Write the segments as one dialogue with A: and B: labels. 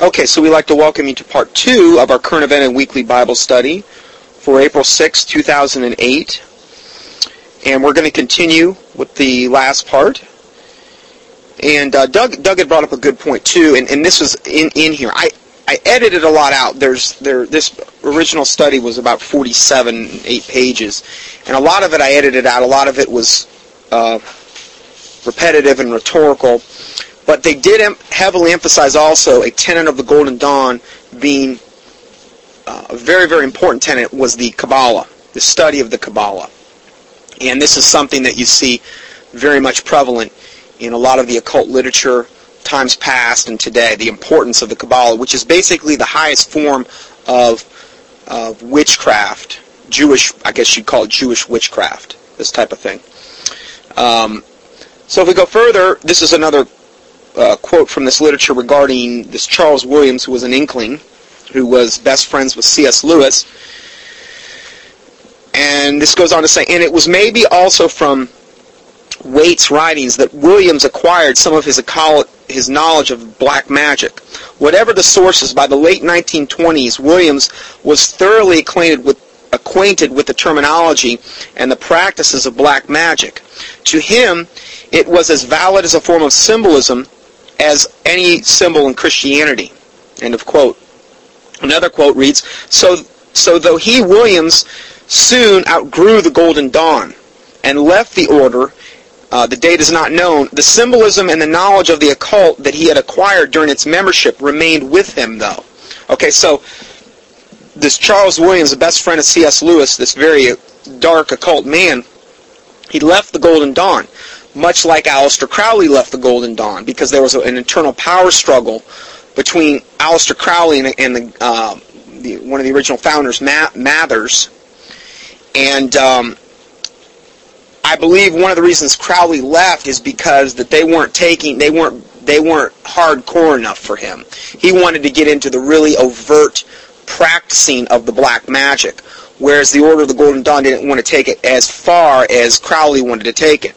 A: Okay, so we'd like to welcome you to part two of our current event and weekly Bible study for April 6, 2008. And we're going to continue with the last part. And uh, Doug, Doug had brought up a good point too, and, and this was in, in here. I, I edited a lot out. There's there this original study was about 47, eight pages, and a lot of it I edited out. A lot of it was uh, repetitive and rhetorical. But they did em- heavily emphasize also a tenet of the Golden Dawn being uh, a very, very important tenet was the Kabbalah, the study of the Kabbalah. And this is something that you see very much prevalent in a lot of the occult literature, times past and today, the importance of the Kabbalah, which is basically the highest form of, of witchcraft, Jewish, I guess you'd call it Jewish witchcraft, this type of thing. Um, so if we go further, this is another quote from this literature regarding this Charles Williams, who was an Inkling, who was best friends with C.S. Lewis. And this goes on to say, and it was maybe also from Waite's writings that Williams acquired some of his, his knowledge of black magic. Whatever the sources, by the late 1920s, Williams was thoroughly acquainted with acquainted with the terminology and the practices of black magic. To him, it was as valid as a form of symbolism as any symbol in Christianity. End of quote. Another quote reads, so, so though he, Williams, soon outgrew the Golden Dawn and left the order, uh, the date is not known, the symbolism and the knowledge of the occult that he had acquired during its membership remained with him, though. Okay, so this Charles Williams, the best friend of C.S. Lewis, this very dark occult man, he left the Golden Dawn much like Aleister Crowley left the Golden Dawn, because there was an internal power struggle between Aleister Crowley and, and the, uh, the, one of the original founders, Mathers, and um, I believe one of the reasons Crowley left is because that they weren't taking, they weren't, they weren't hardcore enough for him. He wanted to get into the really overt practicing of the black magic, whereas the Order of the Golden Dawn didn't want to take it as far as Crowley wanted to take it.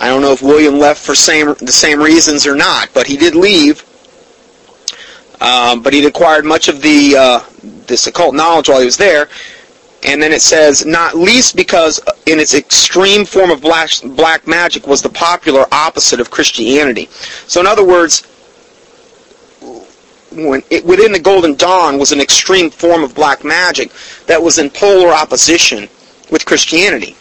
A: I don't know if William left for same, the same reasons or not, but he did leave. Um, but he'd acquired much of the uh, this occult knowledge while he was there. And then it says, not least because in its extreme form of black, black magic was the popular opposite of Christianity. So in other words, when it, within the Golden Dawn was an extreme form of black magic that was in polar opposition with Christianity.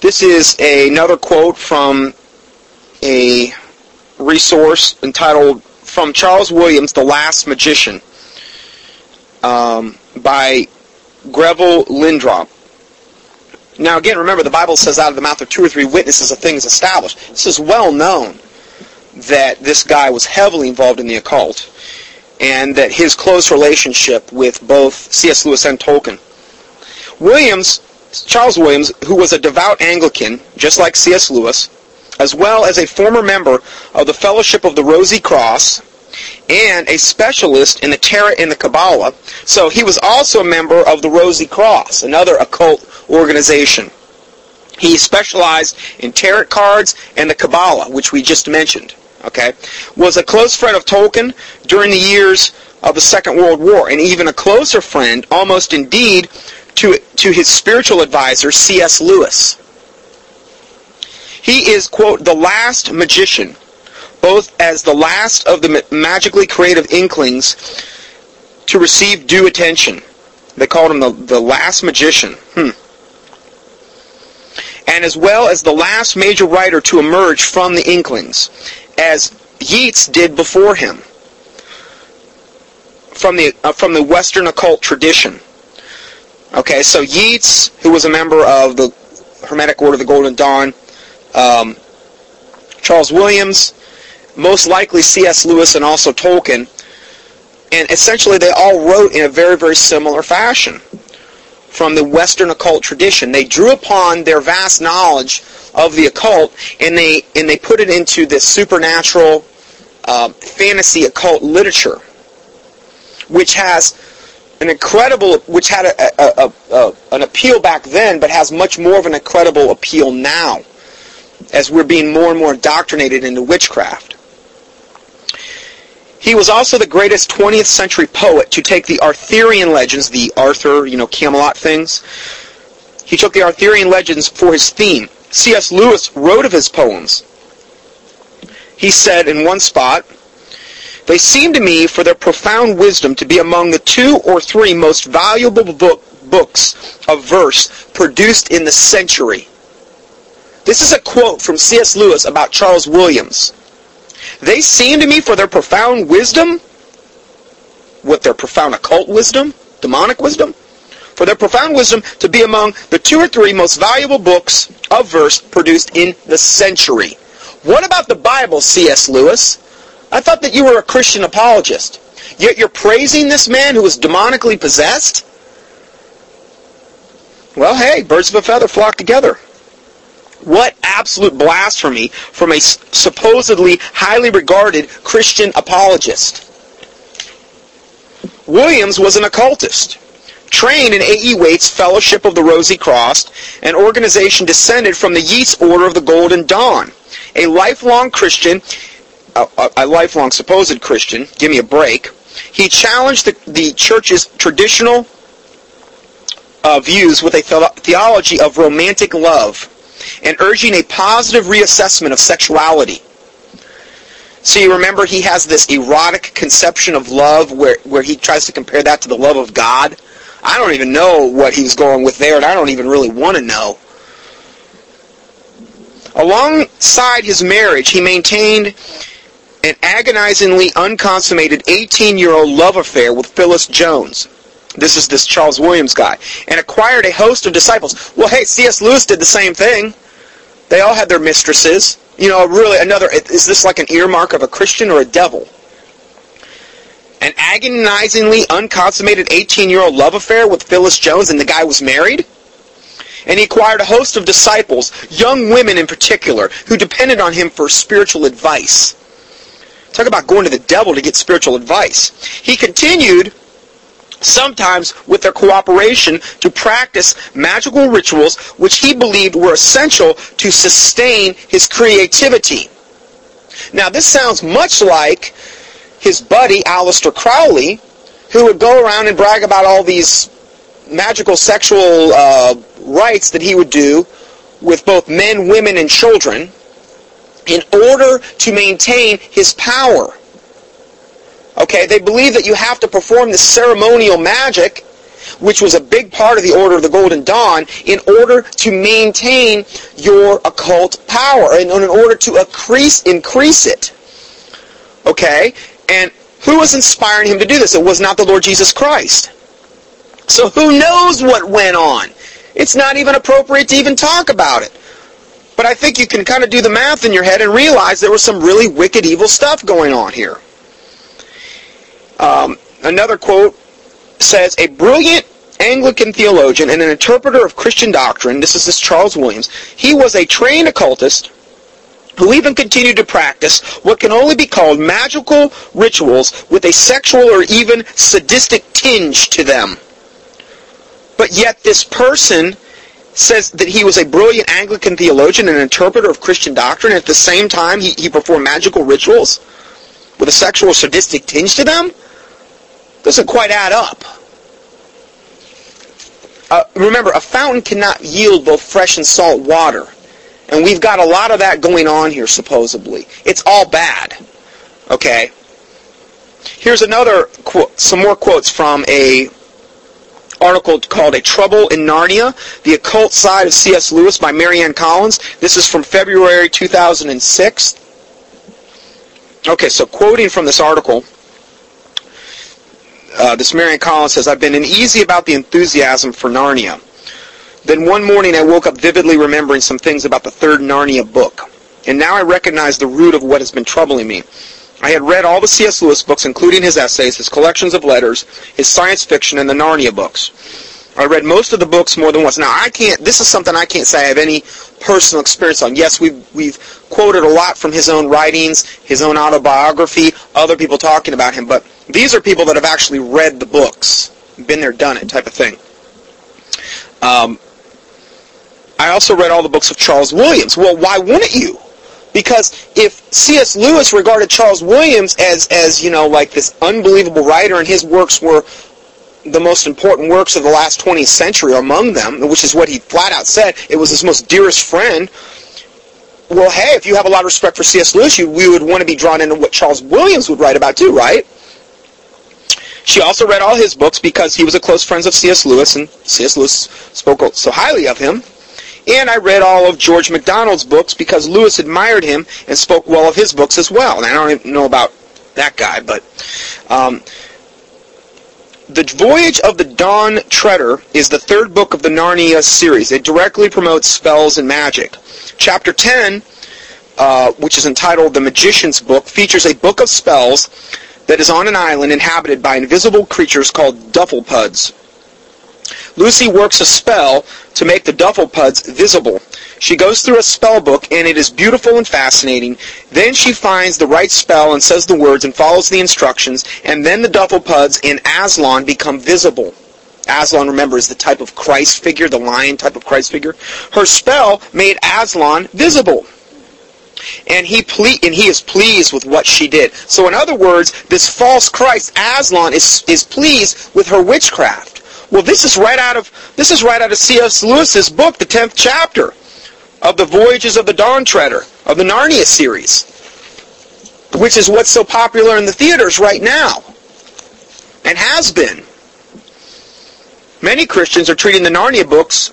A: This is a, another quote from a resource entitled From Charles Williams, The Last Magician um, by Grevel Lindop. Now again, remember the Bible says out of the mouth of two or three witnesses a thing is established. This is well known that this guy was heavily involved in the occult and that his close relationship with both C.S. Lewis and Tolkien. Williams Charles Williams, who was a devout Anglican, just like C.S. Lewis, as well as a former member of the Fellowship of the Rosy Cross, and a specialist in the Tarot and the Kabbalah. So he was also a member of the Rosy Cross, another occult organization. He specialized in tarot cards and the Kabbalah, which we just mentioned. Okay, was a close friend of Tolkien during the years of the Second World War, and even a closer friend, almost indeed, to, to his spiritual advisor, C.S. Lewis. He is, quote, the last magician, both as the last of the magically creative inklings to receive due attention. They called him the, the last magician. Hmm. And as well as the last major writer to emerge from the inklings, as Yeats did before him from the, uh, from the Western occult tradition. Okay, so Yeats, who was a member of the Hermetic Order of the Golden Dawn, um, Charles Williams, most likely C.S. Lewis and also Tolkien, and essentially they all wrote in a very, very similar fashion from the Western occult tradition. They drew upon their vast knowledge of the occult and they and they put it into this supernatural uh, fantasy occult literature, which has an incredible, which had a, a, a, an appeal back then, but has much more of an incredible appeal now, as we're being more and more indoctrinated into witchcraft. He was also the greatest 20th century poet to take the Arthurian legends, the Arthur, you know, Camelot things. He took the Arthurian legends for his theme. C.S. Lewis wrote of his poems. He said in one spot, They seem to me for their profound wisdom to be among the two or three most valuable book, books of verse produced in the century. This is a quote from C.S. Lewis about Charles Williams. They seem to me for their profound wisdom, what their profound occult wisdom, demonic wisdom, for their profound wisdom to be among the two or three most valuable books of verse produced in the century. What about the Bible, C.S. Lewis? I thought that you were a Christian apologist. Yet you're praising this man who is demonically possessed? Well, hey, birds of a feather flock together. What absolute blasphemy from a supposedly highly regarded Christian apologist. Williams was an occultist, trained in A.E. Waite's Fellowship of the Rosy Cross, an organization descended from the Yeats Order of the Golden Dawn. A lifelong Christian, a, a, lifelong supposed Christian, give me a break, he challenged the, the church's traditional uh, views with a theology of romantic love and urging a positive reassessment of sexuality. So you remember he has this erotic conception of love where, where he tries to compare that to the love of God. I don't even know what he was going with there, and I don't even really want to know. Alongside his marriage, he maintained an agonizingly unconsummated 18-year-old love affair with Phyllis Jones. This is this Charles Williams guy. And acquired a host of disciples. Well, hey, C.S. Lewis did the same thing. They all had their mistresses. You know, really, another, is this like an earmark of a Christian or a devil? An agonizingly unconsummated 18-year-old love affair with Phyllis Jones, and the guy was married? And he acquired a host of disciples, young women in particular, who depended on him for spiritual advice. Talk about going to the devil to get spiritual advice. He continued sometimes with their cooperation, to practice magical rituals which he believed were essential to sustain his creativity. Now, this sounds much like his buddy, Aleister Crowley, who would go around and brag about all these magical sexual uh, rites that he would do with both men, women, and children in order to maintain his power. Okay, they believe that you have to perform this ceremonial magic, which was a big part of the Order of the Golden Dawn, in order to maintain your occult power, and in order to increase, increase it. Okay, and who was inspiring him to do this? It was not the Lord Jesus Christ. So who knows what went on? It's not even appropriate to even talk about it. But I think you can kind of do the math in your head and realize there was some really wicked, evil stuff going on here. Um, another quote says, a brilliant Anglican theologian and an interpreter of Christian doctrine, this is this Charles Williams, he was a trained occultist who even continued to practice what can only be called magical rituals with a sexual or even sadistic tinge to them. But yet this person says that he was a brilliant Anglican theologian and interpreter of Christian doctrine, and at the same time he, he performed magical rituals with a sexual sadistic tinge to them? doesn't quite add up. Uh, remember, a fountain cannot yield both fresh and salt water. And we've got a lot of that going on here, supposedly. It's all bad. Okay? Here's another quote, some more quotes from a article called A Trouble in Narnia, The Occult Side of C.S. Lewis by Marianne Collins. This is from February 2006. Okay, so quoting from this article, uh, this Marianne Collins says, I've been uneasy about the enthusiasm for Narnia. Then one morning I woke up vividly remembering some things about the third Narnia book. And now I recognize the root of what has been troubling me. I had read all the C.S. Lewis books, including his essays, his collections of letters, his science fiction, and the Narnia books. I read most of the books more than once. Now, I can't, this is something I can't say I have any personal experience on. Yes, we've, we've quoted a lot from his own writings, his own autobiography, other people talking about him, but these are people that have actually read the books, been there, done it type of thing. Um, I also read all the books of Charles Williams. Well, why wouldn't you? Because if C.S. Lewis regarded Charles Williams as, as, you know, like this unbelievable writer and his works were the most important works of the last 20th century among them, which is what he flat out said, it was his most dearest friend, well, hey, if you have a lot of respect for C.S. Lewis, you, we would want to be drawn into what Charles Williams would write about too, right? She also read all his books because he was a close friend of C.S. Lewis, and C.S. Lewis spoke so highly of him. And I read all of George MacDonald's books because Lewis admired him and spoke well of his books as well. And I don't even know about that guy, but um, the Voyage of the Dawn Treader is the third book of the Narnia series. It directly promotes spells and magic. Chapter 10, uh, which is entitled The Magician's Book, features a book of spells that is on an island inhabited by invisible creatures called Dufflepuds. Lucy works a spell to make the Dufflepuds visible. She goes through a spell book and it is beautiful and fascinating. Then she finds the right spell and says the words and follows the instructions and then the Dufflepuds in Aslan become visible. Aslan, remember, is the type of Christ figure, the lion type of Christ figure. Her spell made Aslan visible and he ple- and he is pleased with what she did. So in other words, this false Christ Aslan is is pleased with her witchcraft. Well, this is right out of this is right out of C.S. Lewis's book, the tenth chapter of the Voyages of the Dawn Treader of the Narnia series, which is what's so popular in the theaters right now, and has been. Many Christians are treating the Narnia books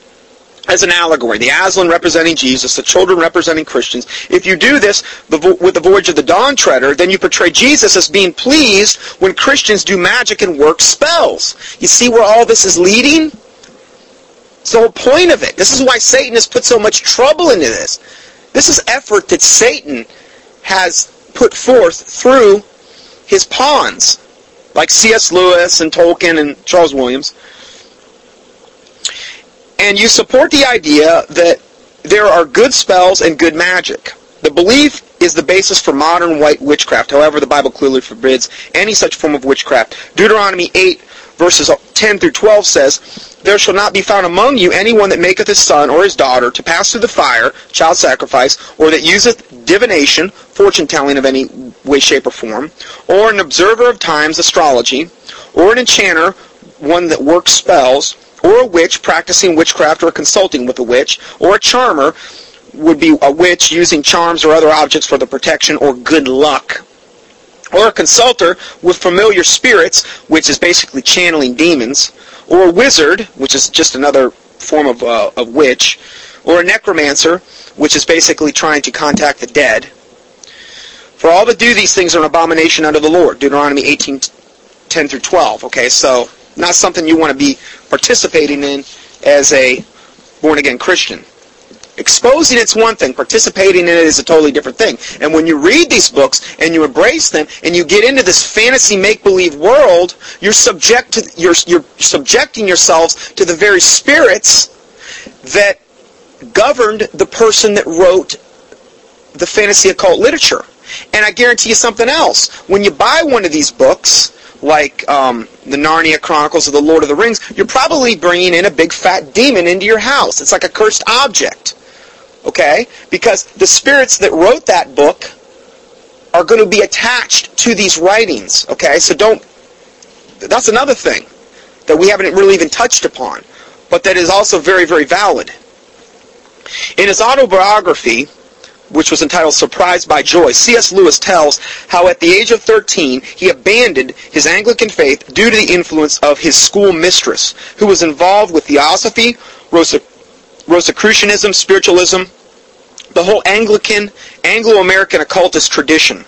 A: as an allegory. The Aslan representing Jesus, the children representing Christians. If you do this with the Voyage of the Dawn Treader, then you portray Jesus as being pleased when Christians do magic and work spells. You see where all this is leading? It's the whole point of it. This is why Satan has put so much trouble into this. This is effort that Satan has put forth through his pawns, like C.S. Lewis and Tolkien and Charles Williams and you support the idea that there are good spells and good magic. The belief is the basis for modern white witchcraft. However, the Bible clearly forbids any such form of witchcraft. Deuteronomy 8 verses 10 through 12 says, There shall not be found among you anyone that maketh his son or his daughter to pass through the fire, child sacrifice, or that useth divination, fortune telling of any way, shape, or form, or an observer of times, astrology, or an enchanter, one that works spells, or a witch practicing witchcraft or consulting with a witch, or a charmer would be a witch using charms or other objects for the protection or good luck. Or a consulter with familiar spirits, which is basically channeling demons, or a wizard, which is just another form of, uh, of witch, or a necromancer, which is basically trying to contact the dead. For all that do these things are an abomination unto the Lord. Deuteronomy 18, 10 through 12. Okay, so not something you want to be participating in as a born-again Christian. Exposing it's one thing, participating in it is a totally different thing. And when you read these books and you embrace them and you get into this fantasy make-believe world, you're subject to you're, you're subjecting yourselves to the very spirits that governed the person that wrote the fantasy occult literature. And I guarantee you something else. When you buy one of these books, like um, the Narnia Chronicles or the Lord of the Rings, you're probably bringing in a big fat demon into your house. It's like a cursed object. Okay? Because the spirits that wrote that book are going to be attached to these writings. Okay? So don't. That's another thing that we haven't really even touched upon, but that is also very, very valid. In his autobiography, which was entitled Surprised by Joy, C.S. Lewis tells how at the age of 13 he abandoned his Anglican faith due to the influence of his school mistress, who was involved with Theosophy, Rosicrucianism, spiritualism, the whole Anglican, Anglo-American occultist tradition.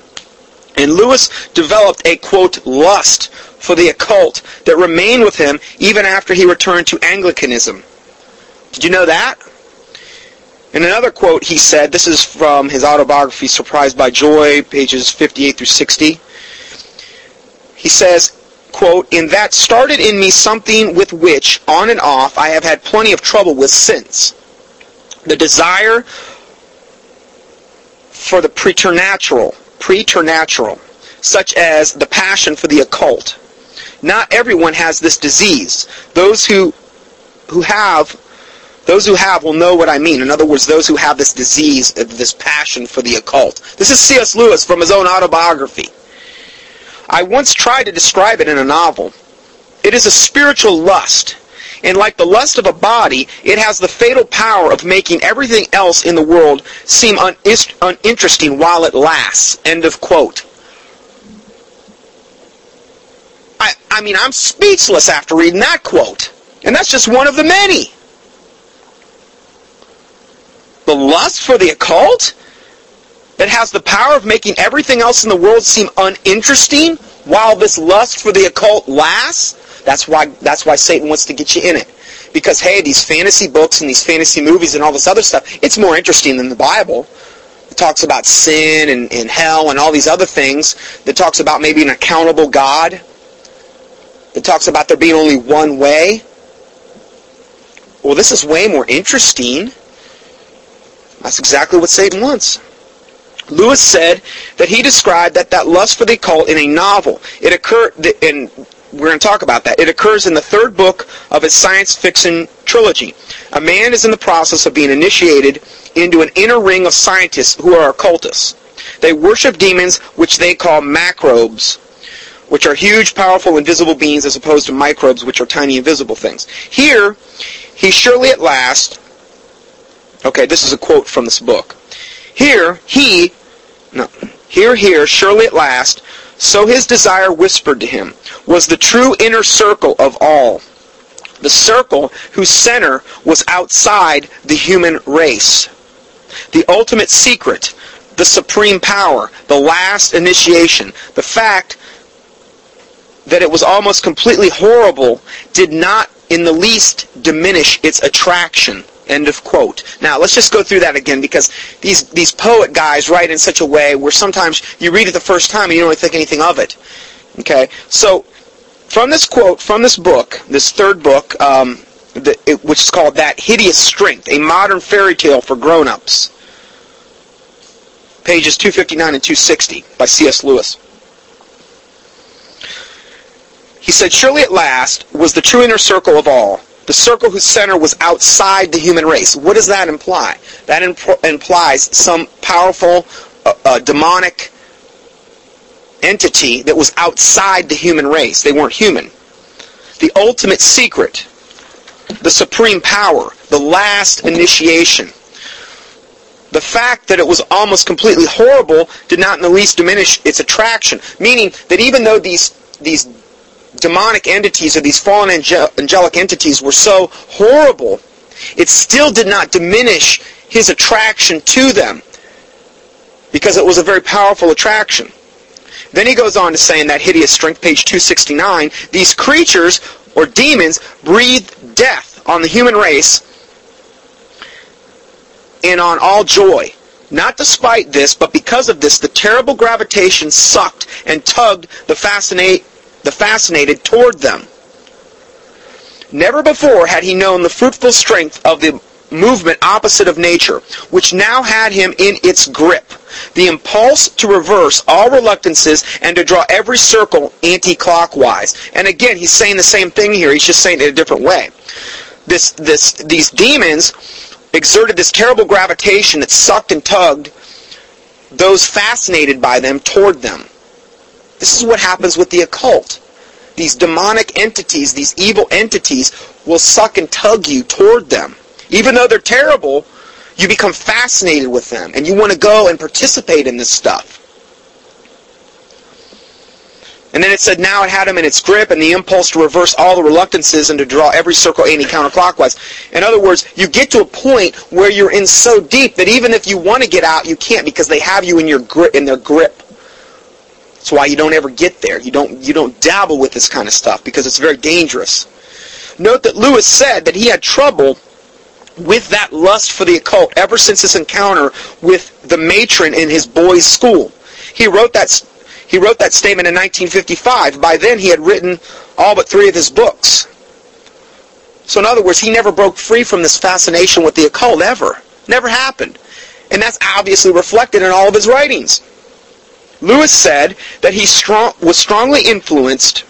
A: And Lewis developed a, quote, lust for the occult that remained with him even after he returned to Anglicanism. Did you know that? In another quote, he said, this is from his autobiography, Surprised by Joy, pages 58 through 60. He says, quote, In that started in me something with which, on and off, I have had plenty of trouble with since. The desire for the preternatural, preternatural, such as the passion for the occult. Not everyone has this disease. Those who who have Those who have will know what I mean. In other words, those who have this disease, uh, this passion for the occult. This is C.S. Lewis from his own autobiography. I once tried to describe it in a novel. It is a spiritual lust. And like the lust of a body, it has the fatal power of making everything else in the world seem un- uninteresting while it lasts. End of quote. I, I mean, I'm speechless after reading that quote. And that's just one of the many. The lust for the occult that has the power of making everything else in the world seem uninteresting while this lust for the occult lasts. That's why that's why Satan wants to get you in it. Because hey, these fantasy books and these fantasy movies and all this other stuff, it's more interesting than the Bible. It talks about sin and, and hell and all these other things. That talks about maybe an accountable God. That talks about there being only one way. Well, this is way more interesting. That's exactly what Satan wants. Lewis said that he described that that lust for the occult in a novel. It occurred, and we're going to talk about that. It occurs in the third book of his science fiction trilogy. A man is in the process of being initiated into an inner ring of scientists who are occultists. They worship demons, which they call macrobes, which are huge, powerful, invisible beings as opposed to microbes, which are tiny, invisible things. Here, he surely at last, okay, this is a quote from this book. Here, he, no, here, here, surely at last, so his desire whispered to him, was the true inner circle of all. The circle whose center was outside the human race. The ultimate secret, the supreme power, the last initiation, the fact that it was almost completely horrible did not in the least diminish its attraction. End of quote. Now let's just go through that again because these these poet guys write in such a way where sometimes you read it the first time and you don't really think anything of it. Okay, so from this quote from this book, this third book, um, the, it, which is called "That Hideous Strength: A Modern Fairy Tale for Grown-ups," pages 259 and 260 by C.S. Lewis. He said, Surely at last was the true inner circle of all, the circle whose center was outside the human race. What does that imply? That imp- implies some powerful uh, uh, demonic entity that was outside the human race. They weren't human. The ultimate secret, the supreme power, the last initiation. The fact that it was almost completely horrible did not in the least diminish its attraction, meaning that even though these these demonic entities or these fallen angel- angelic entities were so horrible, it still did not diminish his attraction to them because it was a very powerful attraction. Then he goes on to say in that hideous strength, page 269, these creatures or demons breathe death on the human race and on all joy. Not despite this, but because of this, the terrible gravitation sucked and tugged the fascinate, the fascinated toward them. Never before had he known the fruitful strength of the movement opposite of nature, which now had him in its grip. The impulse to reverse all reluctances and to draw every circle anti-clockwise. And again, he's saying the same thing here. He's just saying it a different way. This, this, these demons exerted this terrible gravitation that sucked and tugged those fascinated by them toward them. This is what happens with the occult. These demonic entities, these evil entities, will suck and tug you toward them. Even though they're terrible, you become fascinated with them and you want to go and participate in this stuff. And then it said now it had him in its grip and the impulse to reverse all the reluctances and to draw every circle anti-counterclockwise. In other words, you get to a point where you're in so deep that even if you want to get out, you can't because they have you in your in their grip. That's why you don't ever get there. You don't you don't dabble with this kind of stuff because it's very dangerous. Note that Lewis said that he had trouble with that lust for the occult ever since his encounter with the matron in his boys' school. He wrote that he wrote that statement in 1955. By then he had written all but three of his books. So in other words, he never broke free from this fascination with the occult ever. Never happened. And that's obviously reflected in all of his writings. Lewis said that he strong, was strongly influenced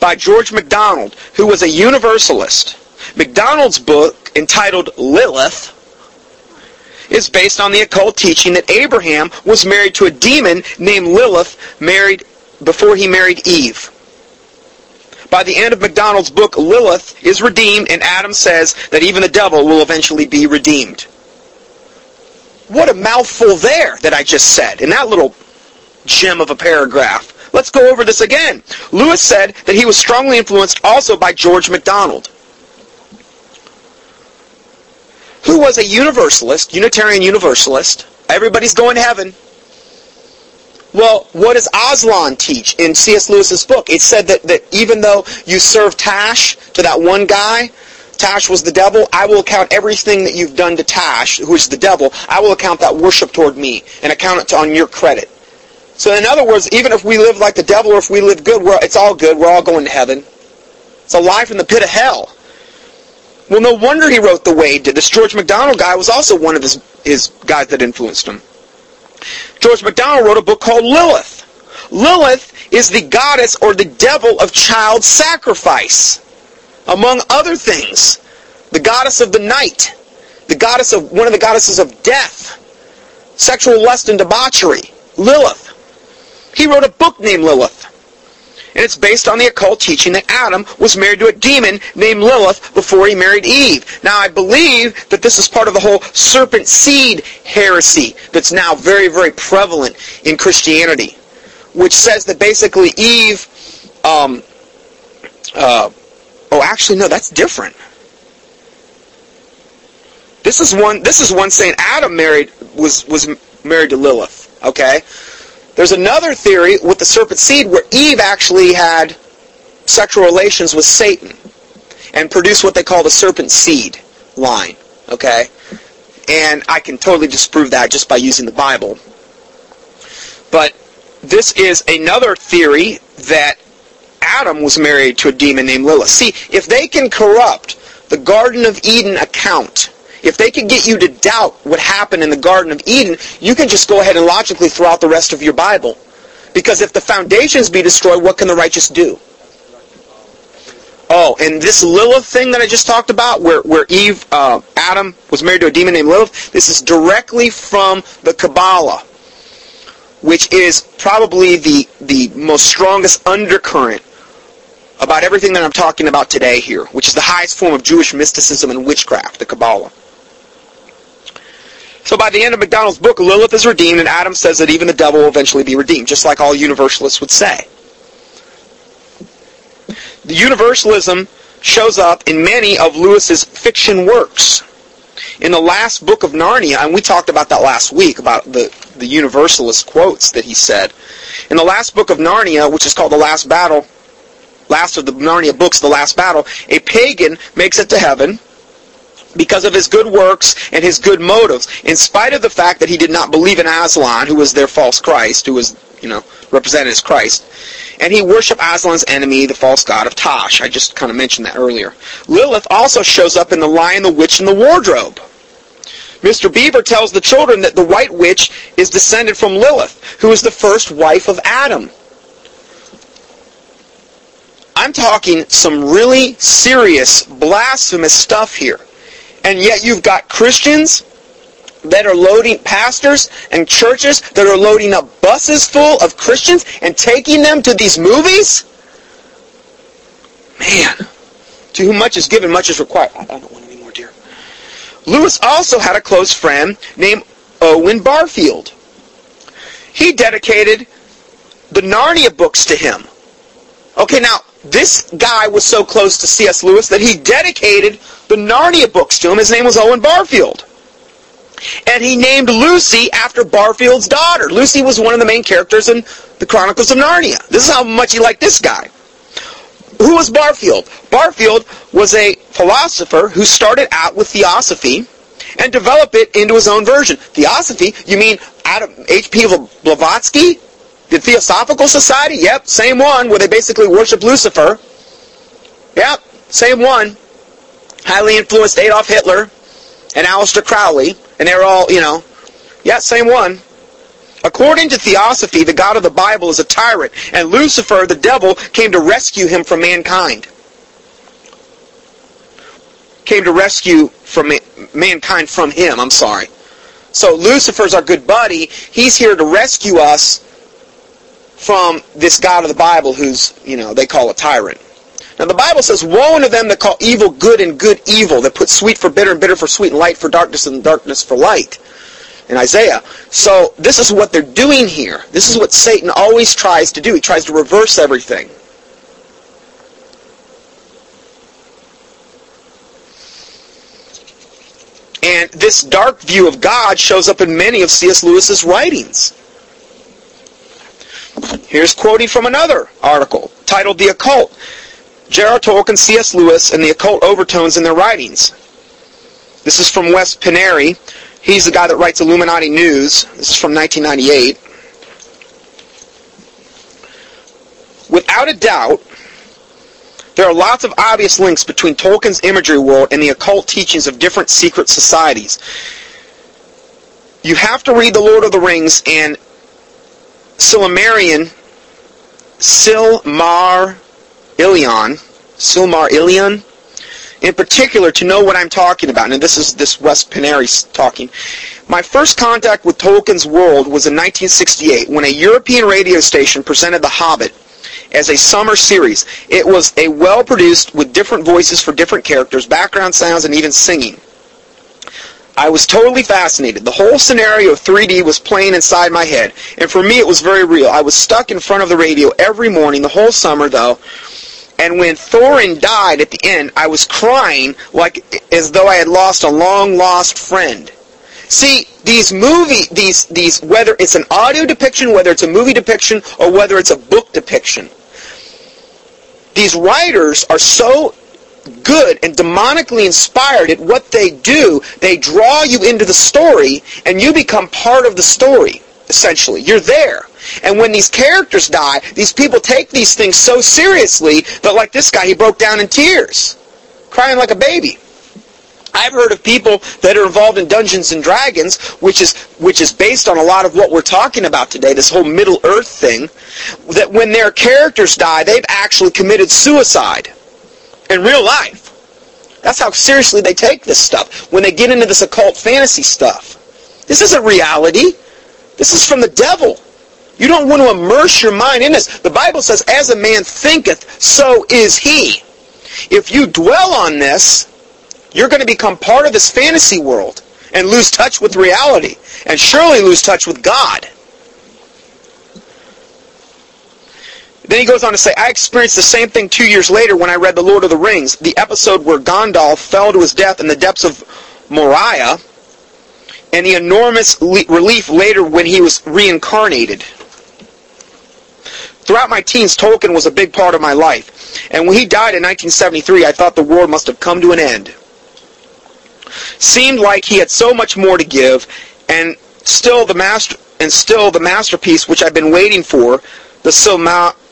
A: by George MacDonald, who was a Universalist. MacDonald's book entitled Lilith is based on the occult teaching that Abraham was married to a demon named Lilith married before he married Eve. By the end of MacDonald's book, Lilith is redeemed, and Adam says that even the devil will eventually be redeemed. What a mouthful there that I just said in that little gem of a paragraph. Let's go over this again. Lewis said that he was strongly influenced also by George MacDonald, who was a universalist, Unitarian Universalist. Everybody's going to heaven. Well, what does Aslan teach in C.S. Lewis's book? It said that, that even though you serve Tash to that one guy, Tash was the devil, I will account everything that you've done to Tash, who is the devil, I will account that worship toward me and account it to, on your credit. So in other words, even if we live like the devil or if we live good, it's all good. We're all going to heaven. It's a life in the pit of hell. Well, no wonder he wrote the way. This George MacDonald guy was also one of his, his guys that influenced him. George MacDonald wrote a book called Lilith. Lilith is the goddess or the devil of child sacrifice, among other things. The goddess of the night, the goddess of one of the goddesses of death, sexual lust and debauchery. Lilith. He wrote a book named Lilith. And it's based on the occult teaching that Adam was married to a demon named Lilith before he married Eve. Now, I believe that this is part of the whole serpent seed heresy that's now very, very prevalent in Christianity, which says that basically Eve, um, uh, oh, actually, no, that's different. This is one. This is one saying Adam married was was married to Lilith. Okay, there's another theory with the serpent seed where Eve actually had sexual relations with Satan and produced what they call the serpent seed line. Okay? And I can totally disprove that just by using the Bible. But this is another theory that Adam was married to a demon named Lilith. See, if they can corrupt the Garden of Eden account if they can get you to doubt what happened in the Garden of Eden, you can just go ahead and logically throw out the rest of your Bible. Because if the foundations be destroyed, what can the righteous do? Oh, and this Lilith thing that I just talked about, where, where Eve, uh, Adam, was married to a demon named Lilith, this is directly from the Kabbalah, which is probably the, the most strongest undercurrent about everything that I'm talking about today here, which is the highest form of Jewish mysticism and witchcraft, the Kabbalah. So by the end of MacDonald's book, Lilith is redeemed, and Adam says that even the devil will eventually be redeemed, just like all universalists would say. The universalism shows up in many of Lewis's fiction works. In the last book of Narnia, and we talked about that last week, about the, the universalist quotes that he said. In the last book of Narnia, which is called The Last Battle, last of the Narnia books, The Last Battle, a pagan makes it to heaven because of his good works and his good motives, in spite of the fact that he did not believe in Aslan, who was their false Christ, who was, you know, represented as Christ. And he worshiped Aslan's enemy, the false god of Tosh. I just kind of mentioned that earlier. Lilith also shows up in The Lion, the Witch, and the Wardrobe. Mr. Beaver tells the children that the White Witch is descended from Lilith, who is the first wife of Adam. I'm talking some really serious, blasphemous stuff here. And yet you've got Christians that are loading pastors and churches that are loading up buses full of Christians and taking them to these movies? Man, to whom much is given, much is required. I don't want any more deer. Lewis also had a close friend named Owen Barfield. He dedicated the Narnia books to him. Okay, now, this guy was so close to C.S. Lewis that he dedicated the Narnia books to him. His name was Owen Barfield. And he named Lucy after Barfield's daughter. Lucy was one of the main characters in the Chronicles of Narnia. This is how much he liked this guy. Who was Barfield? Barfield was a philosopher who started out with theosophy and developed it into his own version. Theosophy, you mean Madame H.P. Blavatsky? The Theosophical Society? Yep, same one, where they basically worship Lucifer. Yep, same one. Highly influenced Adolf Hitler and Aleister Crowley, and they're all, you know, yeah, same one. According to Theosophy, the God of the Bible is a tyrant, and Lucifer, the devil, came to rescue him from mankind. came to rescue from mankind from him. I'm sorry. So Lucifer's our good buddy. He's here to rescue us from this God of the Bible who's, you know, they call a tyrant. Now the Bible says, Woe unto them that call evil good and good evil, that put sweet for bitter and bitter for sweet and light for darkness and darkness for light. In Isaiah. So this is what they're doing here. This is what Satan always tries to do. He tries to reverse everything. And this dark view of God shows up in many of C.S. Lewis's writings. Here's quoting from another article titled The Occult. J.R.R. Tolkien, C.S. Lewis, and the occult overtones in their writings. This is from Wes Penre. He's the guy that writes Illuminati News. This is from 1998. Without a doubt, there are lots of obvious links between Tolkien's imagery world and the occult teachings of different secret societies. You have to read The Lord of the Rings and Silmarillion, Silmar Ilion, Silmarillion, in particular to know what I'm talking about. And this is this Wes Penre talking. My first contact with Tolkien's world was in 1968 when a European radio station presented The Hobbit as a summer series. It was a well produced with different voices for different characters, background sounds, and even singing. I was totally fascinated. The whole scenario of 3D was playing inside my head, and for me it was very real. I was stuck in front of the radio every morning, the whole summer though, and when Thorin died at the end, I was crying like as though I had lost a long lost friend. See, these movie, these, these, whether it's an audio depiction, whether it's a movie depiction, or whether it's a book depiction, these writers are so good and demonically inspired at what they do, they draw you into the story, and you become part of the story, essentially. You're there. And when these characters die, these people take these things so seriously that like this guy, he broke down in tears, crying like a baby. I've heard of people that are involved in Dungeons and Dragons, which is which is based on a lot of what we're talking about today, this whole Middle Earth thing, that when their characters die, they've actually committed suicide in real life. That's how seriously they take this stuff when they get into this occult fantasy stuff. This isn't reality. This is from the devil. You don't want to immerse your mind in this. The Bible says, as a man thinketh, so is he. If you dwell on this, you're going to become part of this fantasy world and lose touch with reality and surely lose touch with God. Then he goes on to say, I experienced the same thing two years later when I read The Lord of the Rings, the episode where Gandalf fell to his death in the depths of Moria, and the enormous relief later when he was reincarnated. Throughout my teens, Tolkien was a big part of my life. And when he died in 1973, I thought the world must have come to an end. Seemed like he had so much more to give, and still the master and still the masterpiece which I've been waiting for, the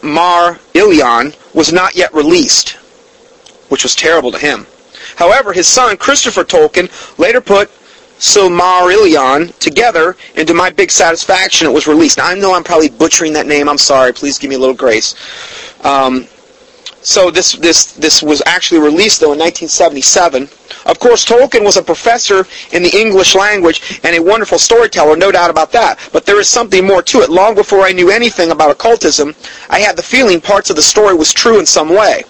A: Silmarillion, was not yet released, which was terrible to him. However, his son Christopher Tolkien later put Silmarillion together, and to my big satisfaction, it was released. Now, I know I'm probably butchering that name. I'm sorry. Please give me a little grace. Um, so this this this was actually released though in 1977. Of course, Tolkien was a professor in the English language and a wonderful storyteller, no doubt about that. But there is something more to it. Long before I knew anything about occultism, I had the feeling parts of the story was true in some way.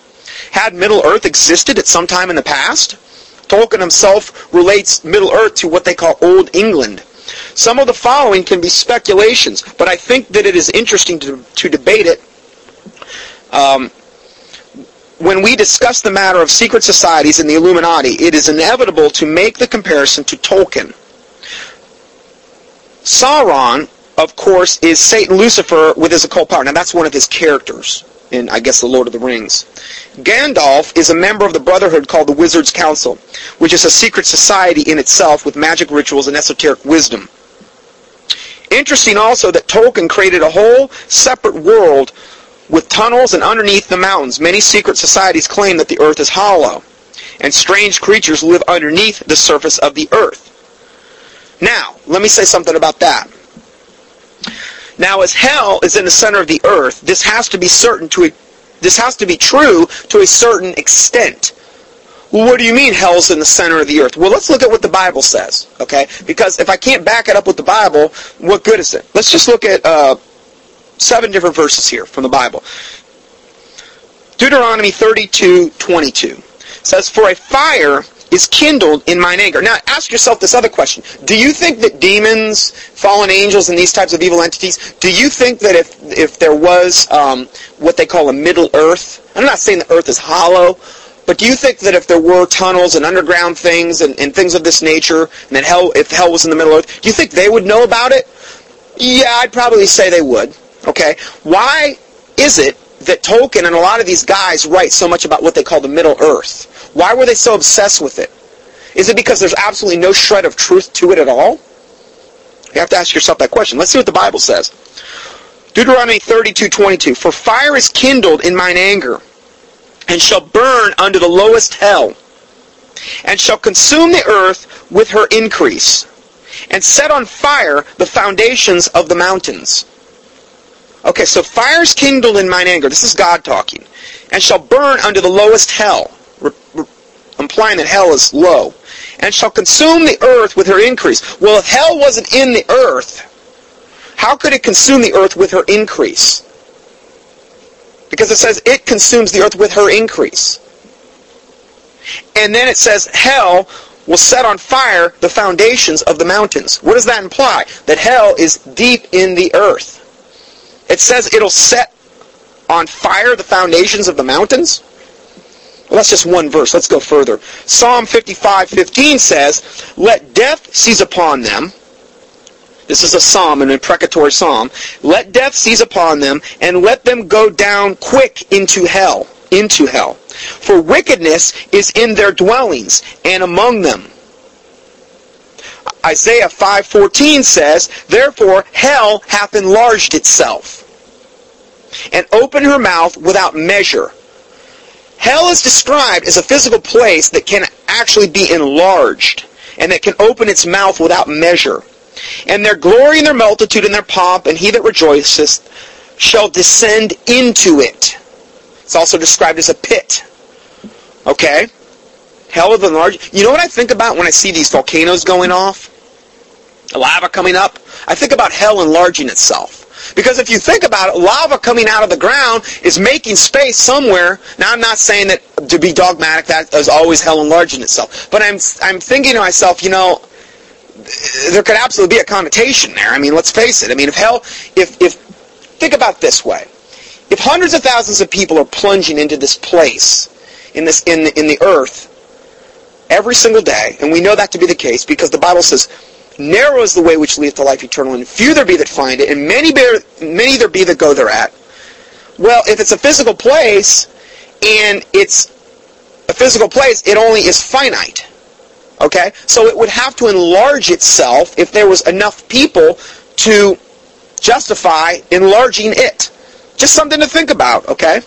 A: Had Middle Earth existed at some time in the past? Tolkien himself relates Middle Earth to what they call Old England. Some of the following can be speculations, but I think that it is interesting to, to debate it. Um, when we discuss the matter of secret societies and the Illuminati, it is inevitable to make the comparison to Tolkien. Sauron, of course, is Satan Lucifer with his occult power. Now that's one of his characters in, I guess, The Lord of the Rings. Gandalf is a member of the Brotherhood called the Wizard's Council, which is a secret society in itself with magic rituals and esoteric wisdom. Interesting also that Tolkien created a whole separate world with tunnels and underneath the mountains. Many secret societies claim that the earth is hollow, and strange creatures live underneath the surface of the earth. Now, let me say something about that. Now, as hell is in the center of the earth, this has to be certain to a, this has to be true to a certain extent. Well, what do you mean hell's in the center of the earth? Well, let's look at what the Bible says, okay? Because if I can't back it up with the Bible, what good is it? Let's just look at uh, seven different verses here from the Bible. Deuteronomy 32, 22 says, For a fire is kindled in mine anger. Now, ask yourself this other question. Do you think that demons, fallen angels, and these types of evil entities, do you think that if, if there was um, what they call a middle earth, I'm not saying the earth is hollow, but do you think that if there were tunnels and underground things and, and things of this nature, and that hell, if hell was in the middle earth, do you think they would know about it? Yeah, I'd probably say they would. Okay? Why is it that Tolkien and a lot of these guys write so much about what they call the Middle Earth? Why were they so obsessed with it? Is it because there's absolutely no shred of truth to it at all? You have to ask yourself that question. Let's see what the Bible says. Deuteronomy 32:22 For fire is kindled in mine anger and shall burn under the lowest hell and shall consume the earth with her increase and set on fire the foundations of the mountains. Okay, so fires kindled in mine anger. This is God talking. And shall burn under the lowest hell, re- re- implying that hell is low. And shall consume the earth with her increase. Well, if hell wasn't in the earth, how could it consume the earth with her increase? Because it says it consumes the earth with her increase. And then it says hell will set on fire the foundations of the mountains. What does that imply? That hell is deep in the earth. It says it'll set on fire the foundations of the mountains? Well, that's just one verse. Let's go further. Psalm 55:15 says, "Let death seize upon them." This is a psalm, an imprecatory psalm. "Let death seize upon them, and let them go down quick into hell, into hell. For wickedness is in their dwellings and among them." Isaiah 5:14 says, "Therefore hell hath enlarged itself and opened her mouth without measure." Hell is described as a physical place that can actually be enlarged and that can open its mouth without measure. And their glory and their multitude and their pomp and he that rejoiceth shall descend into it. It's also described as a pit. Okay? Hell of enlarged. You know what I think about when I see these volcanoes going off? Lava coming up? I think about hell enlarging itself. Because if you think about it, lava coming out of the ground is making space somewhere. Now I'm not saying that to be dogmatic that is always hell enlarging itself. But I'm I'm thinking to myself, you know, there could absolutely be a connotation there. I mean, let's face it. I mean, if hell if if think about this way. If hundreds of thousands of people are plunging into this place in this in in the earth every single day, and we know that to be the case because the Bible says Narrow is the way which leadeth to life eternal, and few there be that find it, and many, bear, many there be that go thereat. Well, if it's a physical place, and it's a physical place, it only is finite. Okay? So it would have to enlarge itself if there was enough people to justify enlarging it. Just something to think about, okay?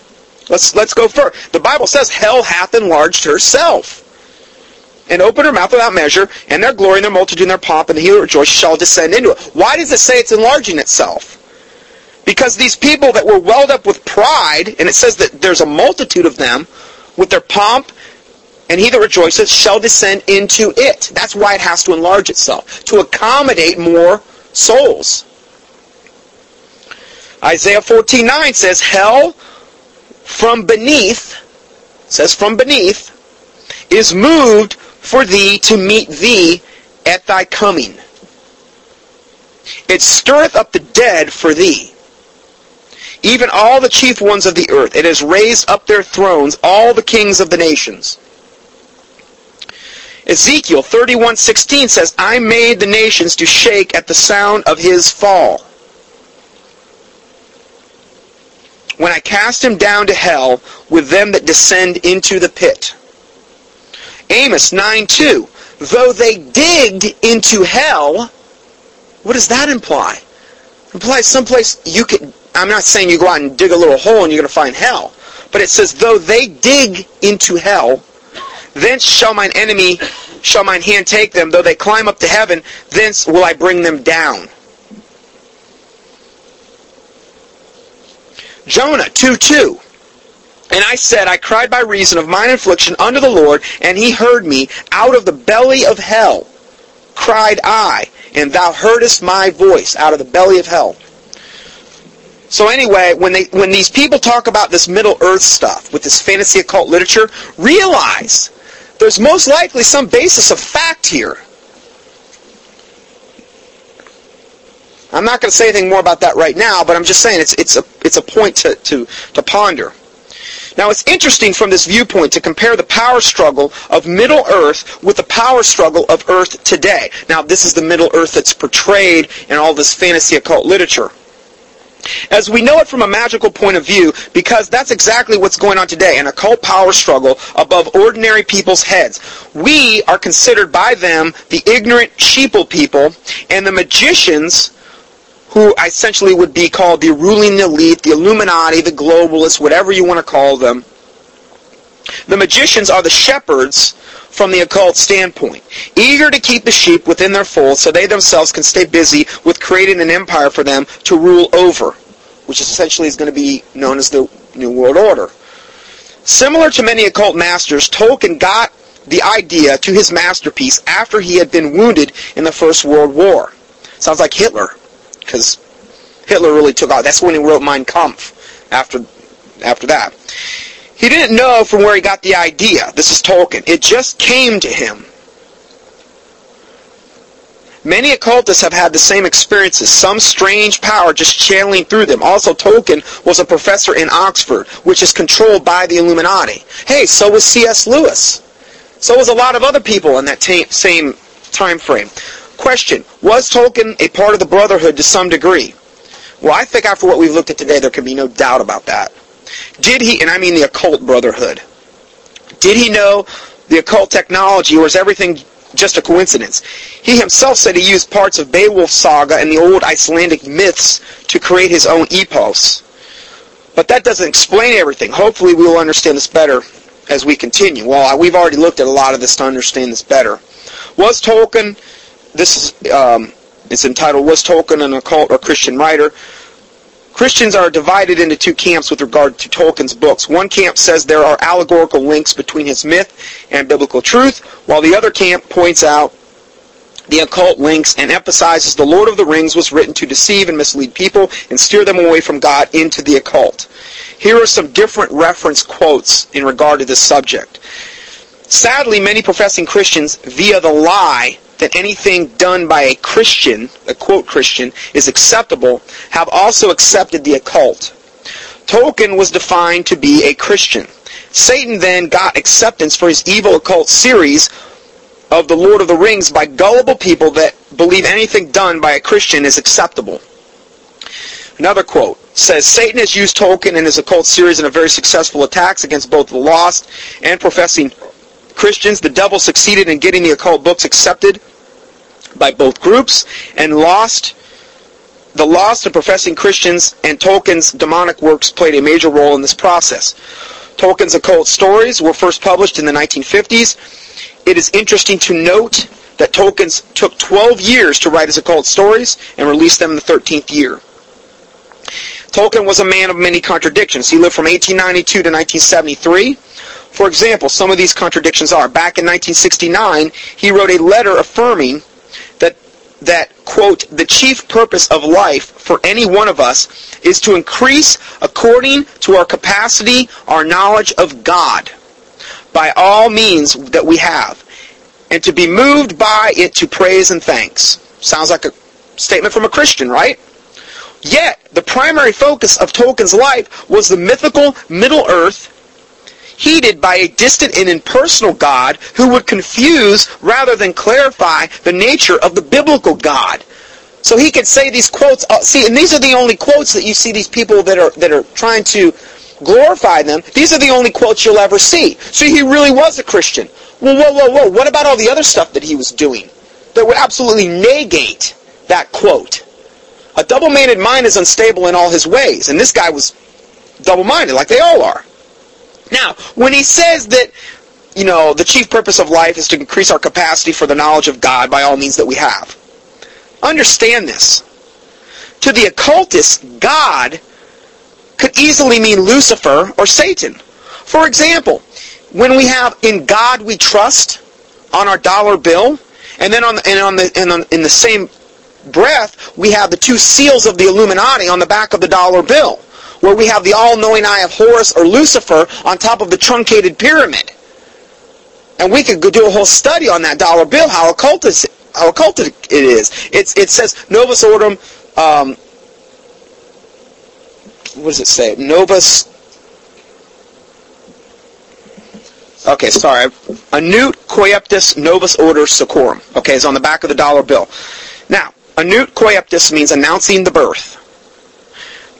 A: Let's let's go further. The Bible says hell hath enlarged herself and open her mouth without measure, and their glory and their multitude and their pomp, and the he rejoice shall descend into it. Why does it say it's enlarging itself? Because these people that were welled up with pride, and it says that there's a multitude of them, with their pomp, and he that rejoices shall descend into it. That's why it has to enlarge itself, to accommodate more souls. Isaiah 14.9 says, Hell from beneath, says from beneath, is moved for thee to meet thee at thy coming. It stirreth up the dead for thee. Even all the chief ones of the earth. It has raised up their thrones, all the kings of the nations. Ezekiel 31:16 says, I made the nations to shake at the sound of his fall. When I cast him down to hell with them that descend into the pit. Amos 9:2. Though they digged into hell, what does that imply? It implies someplace you could, I'm not saying you go out and dig a little hole and you're going to find hell. But it says, though they dig into hell, thence shall mine enemy, shall mine hand take them. Though they climb up to heaven, thence will I bring them down. Jonah 2.2. And I said, I cried by reason of mine affliction unto the Lord, and he heard me. Out of the belly of hell cried I, and thou heardest my voice out of the belly of hell. So anyway, when they when these people talk about this Middle Earth stuff with this fantasy occult literature, realize there's most likely some basis of fact here. I'm not going to say anything more about that right now, but I'm just saying it's it's a it's a point to to, to ponder. Now it's interesting from this viewpoint to compare the power struggle of Middle Earth with the power struggle of Earth today. Now this is the Middle Earth that's portrayed in all this fantasy occult literature. As we know it from a magical point of view, because that's exactly what's going on today, an occult power struggle above ordinary people's heads. We are considered by them the ignorant sheeple people, and the magicians who essentially would be called the ruling elite, the Illuminati, the globalists, whatever you want to call them. The magicians are the shepherds from the occult standpoint, eager to keep the sheep within their fold so they themselves can stay busy with creating an empire for them to rule over, which essentially is going to be known as the New World Order. Similar to many occult masters, Tolkien got the idea to his masterpiece after he had been wounded in the First World War. Sounds like Hitler because Hitler really took off. That's when he wrote Mein Kampf after, after that. He didn't know from where he got the idea. This is Tolkien. It just came to him. Many occultists have had the same experiences, some strange power just channeling through them. Also, Tolkien was a professor in Oxford, which is controlled by the Illuminati. Hey, so was C.S. Lewis. So was a lot of other people in that t- same time frame. Question, was Tolkien a part of the Brotherhood to some degree? Well, I think after what we've looked at today, there can be no doubt about that. Did he, and I mean the occult Brotherhood, did he know the occult technology or is everything just a coincidence? He himself said he used parts of Beowulf's saga and the old Icelandic myths to create his own epos. But that doesn't explain everything. Hopefully we will understand this better as we continue. Well, we've already looked at a lot of this to understand this better. Was Tolkien this is um, it's entitled "Was Tolkien an Occult or Christian Writer?" Christians are divided into two camps with regard to Tolkien's books. One camp says there are allegorical links between his myth and biblical truth, while the other camp points out the occult links and emphasizes the Lord of the Rings was written to deceive and mislead people and steer them away from God into the occult. Here are some different reference quotes in regard to this subject. Sadly, many professing Christians, via the lie that anything done by a Christian, a quote Christian, is acceptable, have also accepted the occult. Tolkien was defined to be a Christian. Satan then got acceptance for his evil occult series of the Lord of the Rings by gullible people that believe anything done by a Christian is acceptable. Another quote says Satan has used Tolkien and his occult series in a very successful attacks against both the lost and professing Christians. The devil succeeded in getting the occult books accepted by both groups and lost the loss of professing Christians and Tolkien's demonic works played a major role in this process. Tolkien's occult stories were first published in the 1950s. It is interesting to note that Tolkien took 12 years to write his occult stories and released them in the 13th year. Tolkien was a man of many contradictions. He lived from 1892 to 1973. For example, some of these contradictions are, back in 1969, he wrote a letter affirming that, quote, the chief purpose of life for any one of us is to increase according to our capacity our knowledge of God by all means that we have, and to be moved by it to praise and thanks. Sounds like a statement from a Christian, right? Yet, the primary focus of Tolkien's life was the mythical Middle Earth heeded by a distant and impersonal God who would confuse rather than clarify the nature of the biblical God. So he could say these quotes. Uh, see, and these are the only quotes that you see these people that are that are trying to glorify them. These are the only quotes you'll ever see. So he really was a Christian. Well, whoa, whoa, whoa! What about all the other stuff that he was doing that would absolutely negate that quote? A double-minded mind is unstable in all his ways, and this guy was double-minded, like they all are. Now, when he says that, you know, the chief purpose of life is to increase our capacity for the knowledge of God by all means that we have, understand this. To the occultist, God could easily mean Lucifer or Satan, For example, when we have "In God We Trust" on our dollar bill, and then on and on the and on, in the same breath, we have the two seals of the Illuminati on the back of the dollar bill, where we have the all-knowing eye of Horus or Lucifer on top of the truncated pyramid. And we could do a whole study on that dollar bill, how occulted, how occulted it is. It's, it says Novus Ordo, um, what does it say? Novus, okay, sorry. Annuit Coeptis Novus Order Seclorum. Okay, it's on the back of the dollar bill. Now, Annuit Coeptis means announcing the birth.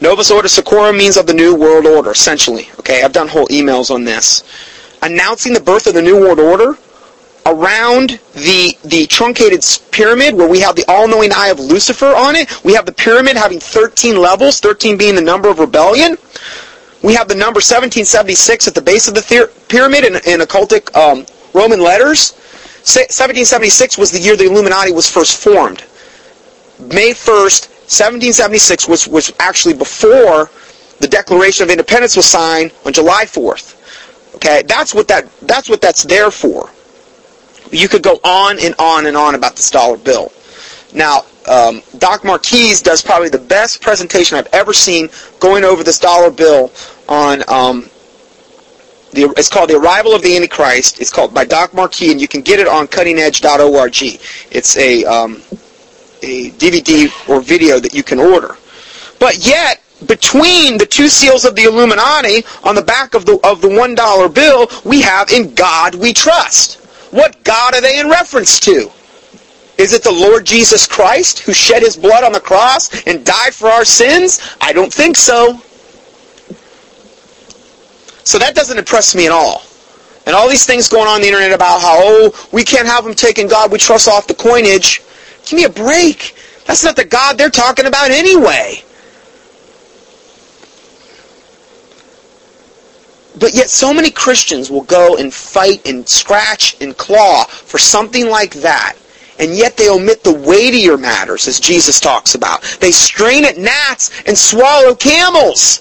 A: Novus Ordo Seclorum means of the New World Order, essentially. Okay, I've done whole emails on this. Announcing the birth of the New World Order around the the truncated pyramid where we have the all-knowing eye of Lucifer on it. We have the pyramid having 13 levels, 13 being the number of rebellion. We have the number 1776 at the base of the pyramid in, in occultic um, Roman letters. 1776 was the year the Illuminati was first formed. May 1st, 1776 was, was actually before the Declaration of Independence was signed on July 4th. Okay, that's what that that's what that's there for. You could go on and on and on about this dollar bill. Now, um, Doc Marquis does probably the best presentation I've ever seen going over this dollar bill on. Um, the, it's called The Arrival of the Antichrist. It's called by Doc Marquis, and you can get it on cuttingedge.org. It's a um, a DVD or video that you can order. But yet, between the two seals of the Illuminati on the back of the of the one dollar bill, we have "In God We Trust." What God are they in reference to? Is it the Lord Jesus Christ who shed his blood on the cross and died for our sins? I don't think so. So that doesn't impress me at all. And all these things going on, on the internet about how, oh, we can't have them taking God we trust off the coinage. Give me a break. That's not the God they're talking about anyway. But yet so many Christians will go and fight and scratch and claw for something like that. And yet they omit the weightier matters, as Jesus talks about. They strain at gnats and swallow camels.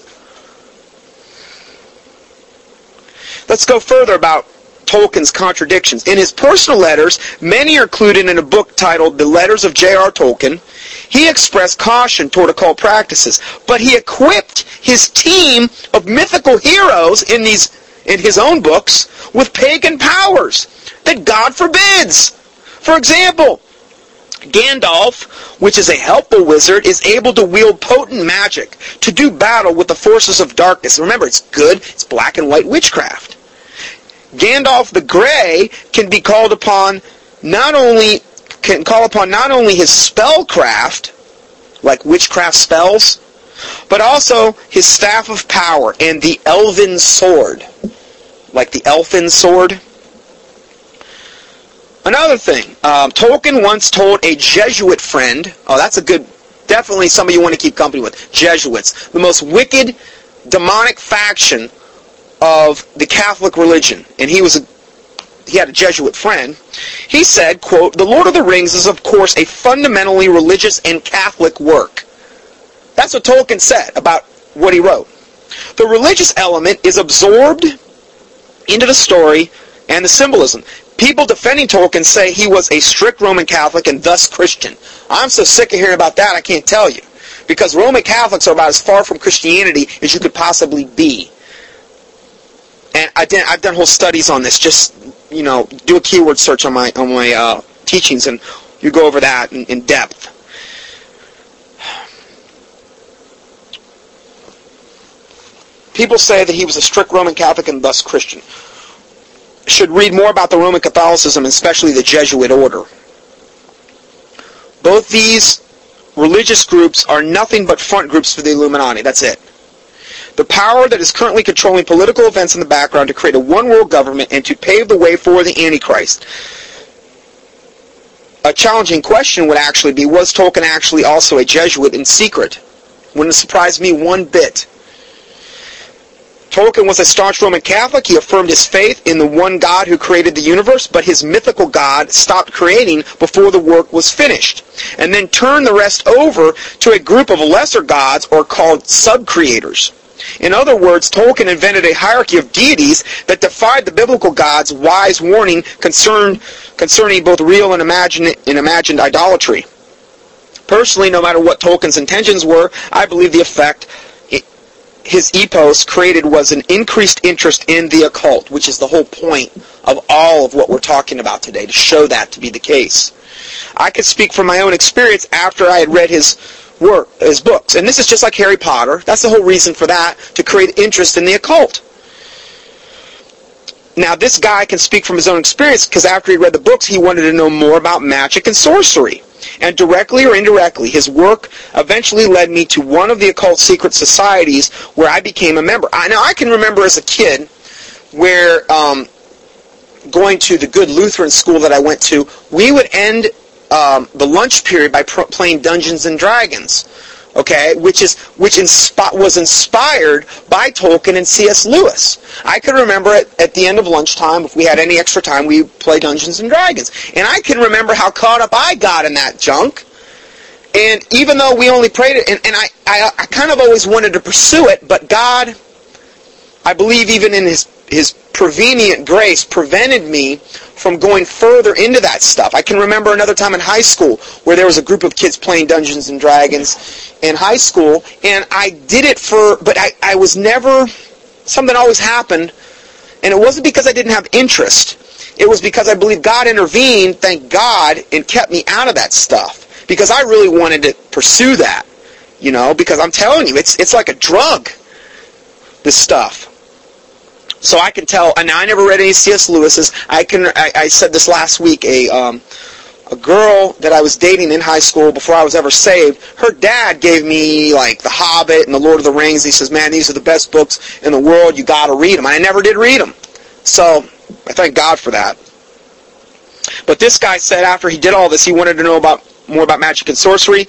A: Let's go further about Tolkien's contradictions. In his personal letters, many are included in a book titled The Letters of J.R. Tolkien. He expressed caution toward occult practices, but he equipped his team of mythical heroes in these in his own books with pagan powers that God forbids. For example, Gandalf, which is a helpful wizard, is able to wield potent magic to do battle with the forces of darkness. Remember, it's good, it's black and white witchcraft. Gandalf the Grey can be called upon not only can call upon not only his spellcraft, like witchcraft spells, but also his staff of power and the elven sword, like the elfin sword. Another thing, um, Tolkien once told a Jesuit friend, oh, that's a good, definitely somebody you want to keep company with, Jesuits, the most wicked, demonic faction of the Catholic religion, and he was a he had a Jesuit friend. He said, quote, "The Lord of the Rings is of course a fundamentally religious and Catholic work." That's what Tolkien said about what he wrote. The religious element is absorbed into the story and the symbolism. People defending Tolkien say he was a strict Roman Catholic and thus Christian. I'm so sick of hearing about that, I can't tell you. Because Roman Catholics are about as far from Christianity as you could possibly be and I did, I've done whole studies on this. Just you know, do a keyword search on my on my uh, teachings, and you go over that in, in depth. People say that he was a strict Roman Catholic and thus Christian. Should read more about the Roman Catholicism, especially the Jesuit order. Both these religious groups are nothing but front groups for the Illuminati. That's it the power that is currently controlling political events in the background to create a one-world government and to pave the way for the Antichrist. A challenging question would actually be, was Tolkien actually also a Jesuit in secret? Wouldn't surprise me one bit. Tolkien was a staunch Roman Catholic. He affirmed his faith in the one God who created the universe, but his mythical God stopped creating before the work was finished, and then turned the rest over to a group of lesser gods or called sub-creators. In other words, Tolkien invented a hierarchy of deities that defied the biblical God's wise warning concern, concerning both real and imagined, and imagined idolatry. Personally, no matter what Tolkien's intentions were, I believe the effect his epos created was an increased interest in the occult, which is the whole point of all of what we're talking about today, to show that to be the case. I could speak from my own experience after I had read his work, his books. And this is just like Harry Potter. That's the whole reason for that, to create interest in the occult. Now, this guy can speak from his own experience because after he read the books, he wanted to know more about magic and sorcery. And directly or indirectly, his work eventually led me to one of the occult secret societies where I became a member. I, now, I can remember as a kid where um, going to the good Lutheran school that I went to, we would end um, the lunch period by playing Dungeons and Dragons okay, which is which inspi- was inspired by Tolkien and C.S. Lewis. I can remember at, at the end of lunchtime, if we had any extra time, we play Dungeons and Dragons, and I can remember how caught up I got in that junk. And even though we only prayed it, and, and I, I, I kind of always wanted to pursue it, but God, I believe even in His His prevenient grace, prevented me from going further into that stuff. I can remember another time in high school where there was a group of kids playing Dungeons and Dragons in high school, and I did it for, but I, I was never, something always happened, and it wasn't because I didn't have interest. It was because I believe God intervened, thank God, and kept me out of that stuff. Because I really wanted to pursue that. You know, because I'm telling you, it's it's like a drug, this stuff. So I can tell, and I never read any C.S. Lewis's. I can, I, I said this last week, a, um, a girl that I was dating in high school before I was ever saved, her dad gave me like The Hobbit and The Lord of the Rings. He says, man, these are the best books in the world. You got to read them. I never did read them. So I thank God for that. But this guy said after he did all this, he wanted to know about more about magic and sorcery.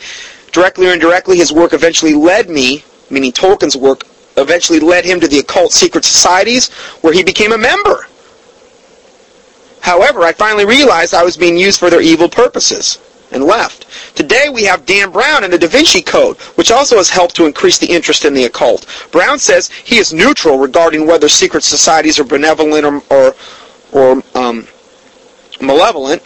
A: Directly or indirectly, his work eventually led me, meaning Tolkien's work, eventually led him to the occult secret societies where he became a member. However, I finally realized I was being used for their evil purposes and left. Today we have Dan Brown and the Da Vinci Code, which also has helped to increase the interest in the occult. Brown says he is neutral regarding whether secret societies are benevolent or, or, or um, malevolent,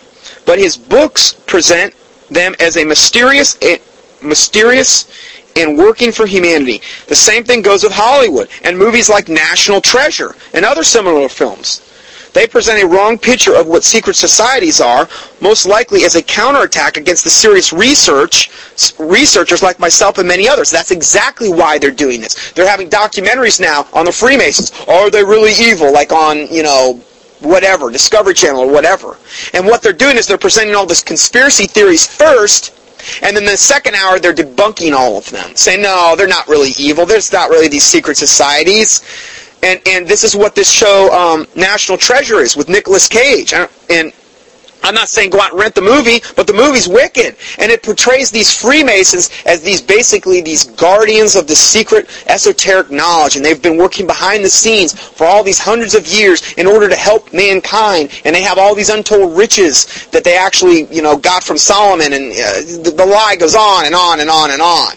A: but his books present them as a mysterious, a mysterious and working for humanity. The same thing goes with Hollywood and movies like National Treasure and other similar films. They present a wrong picture of what secret societies are, most likely as a counterattack against the serious research researchers like myself and many others. That's exactly why they're doing this. They're having documentaries now on the Freemasons. Are they really evil? Like on, you know, whatever, Discovery Channel or whatever. And what they're doing is they're presenting all this conspiracy theories first and then the second hour, they're debunking all of them, saying, no, they're not really evil. There's not really these secret societies. And, and this is what this show, um, National Treasure, is with Nicolas Cage. And I'm not saying go out and rent the movie, but the movie's wicked. And it portrays these Freemasons as these basically these guardians of the secret esoteric knowledge. And they've been working behind the scenes for all these hundreds of years in order to help mankind. And they have all these untold riches that they actually, you know, got from Solomon. And uh, the, the lie goes on and on and on and on.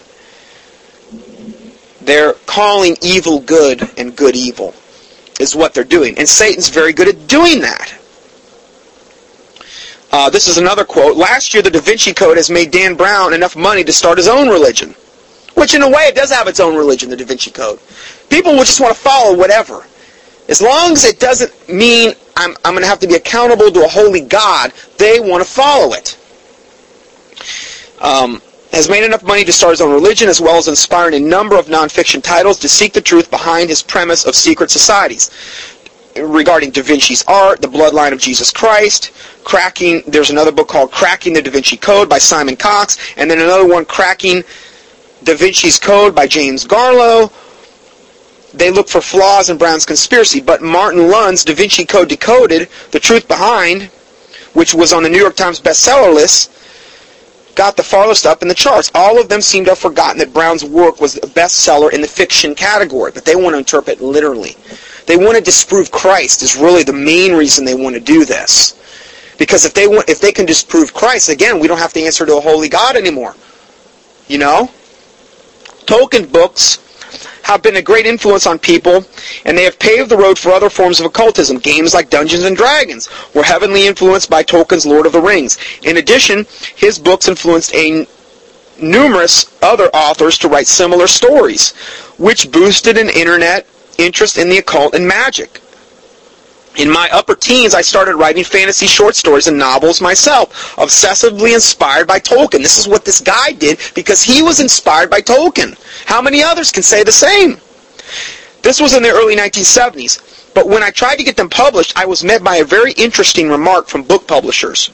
A: They're calling evil good and good evil is what they're doing. And Satan's very good at doing that. Uh, this is another quote. Last year, the Da Vinci Code has made Dan Brown enough money to start his own religion. Which, in a way, it does have its own religion, the Da Vinci Code. People will just want to follow whatever. As long as it doesn't mean I'm, I'm going to have to be accountable to a holy God, they want to follow it. Um, has made enough money to start his own religion as well as inspiring a number of nonfiction titles to seek the truth behind his premise of secret societies regarding Da Vinci's art, the bloodline of Jesus Christ, cracking, there's another book called Cracking the Da Vinci Code by Simon Cox, and then another one, Cracking Da Vinci's Code by James Garlow. They look for flaws in Brown's conspiracy, but Martin Lunn's Da Vinci Code Decoded, The Truth Behind, which was on the New York Times bestseller list, got the farthest up in the charts. All of them seem to have forgotten that Brown's work was a bestseller in the fiction category, but they want to interpret literally. They want to disprove Christ is really the main reason they want to do this. Because if they if they can disprove Christ, again, we don't have to answer to a holy God anymore. You know? Tolkien books have been a great influence on people, and they have paved the road for other forms of occultism. Games like Dungeons and Dragons were heavily influenced by Tolkien's Lord of the Rings. In addition, his books influenced a numerous other authors to write similar stories, which boosted an internet interest in the occult and magic. In my upper teens, I started writing fantasy short stories and novels myself, obsessively inspired by Tolkien. This is what this guy did because he was inspired by Tolkien. How many others can say the same? This was in the early 1970s, but when I tried to get them published, I was met by a very interesting remark from book publishers.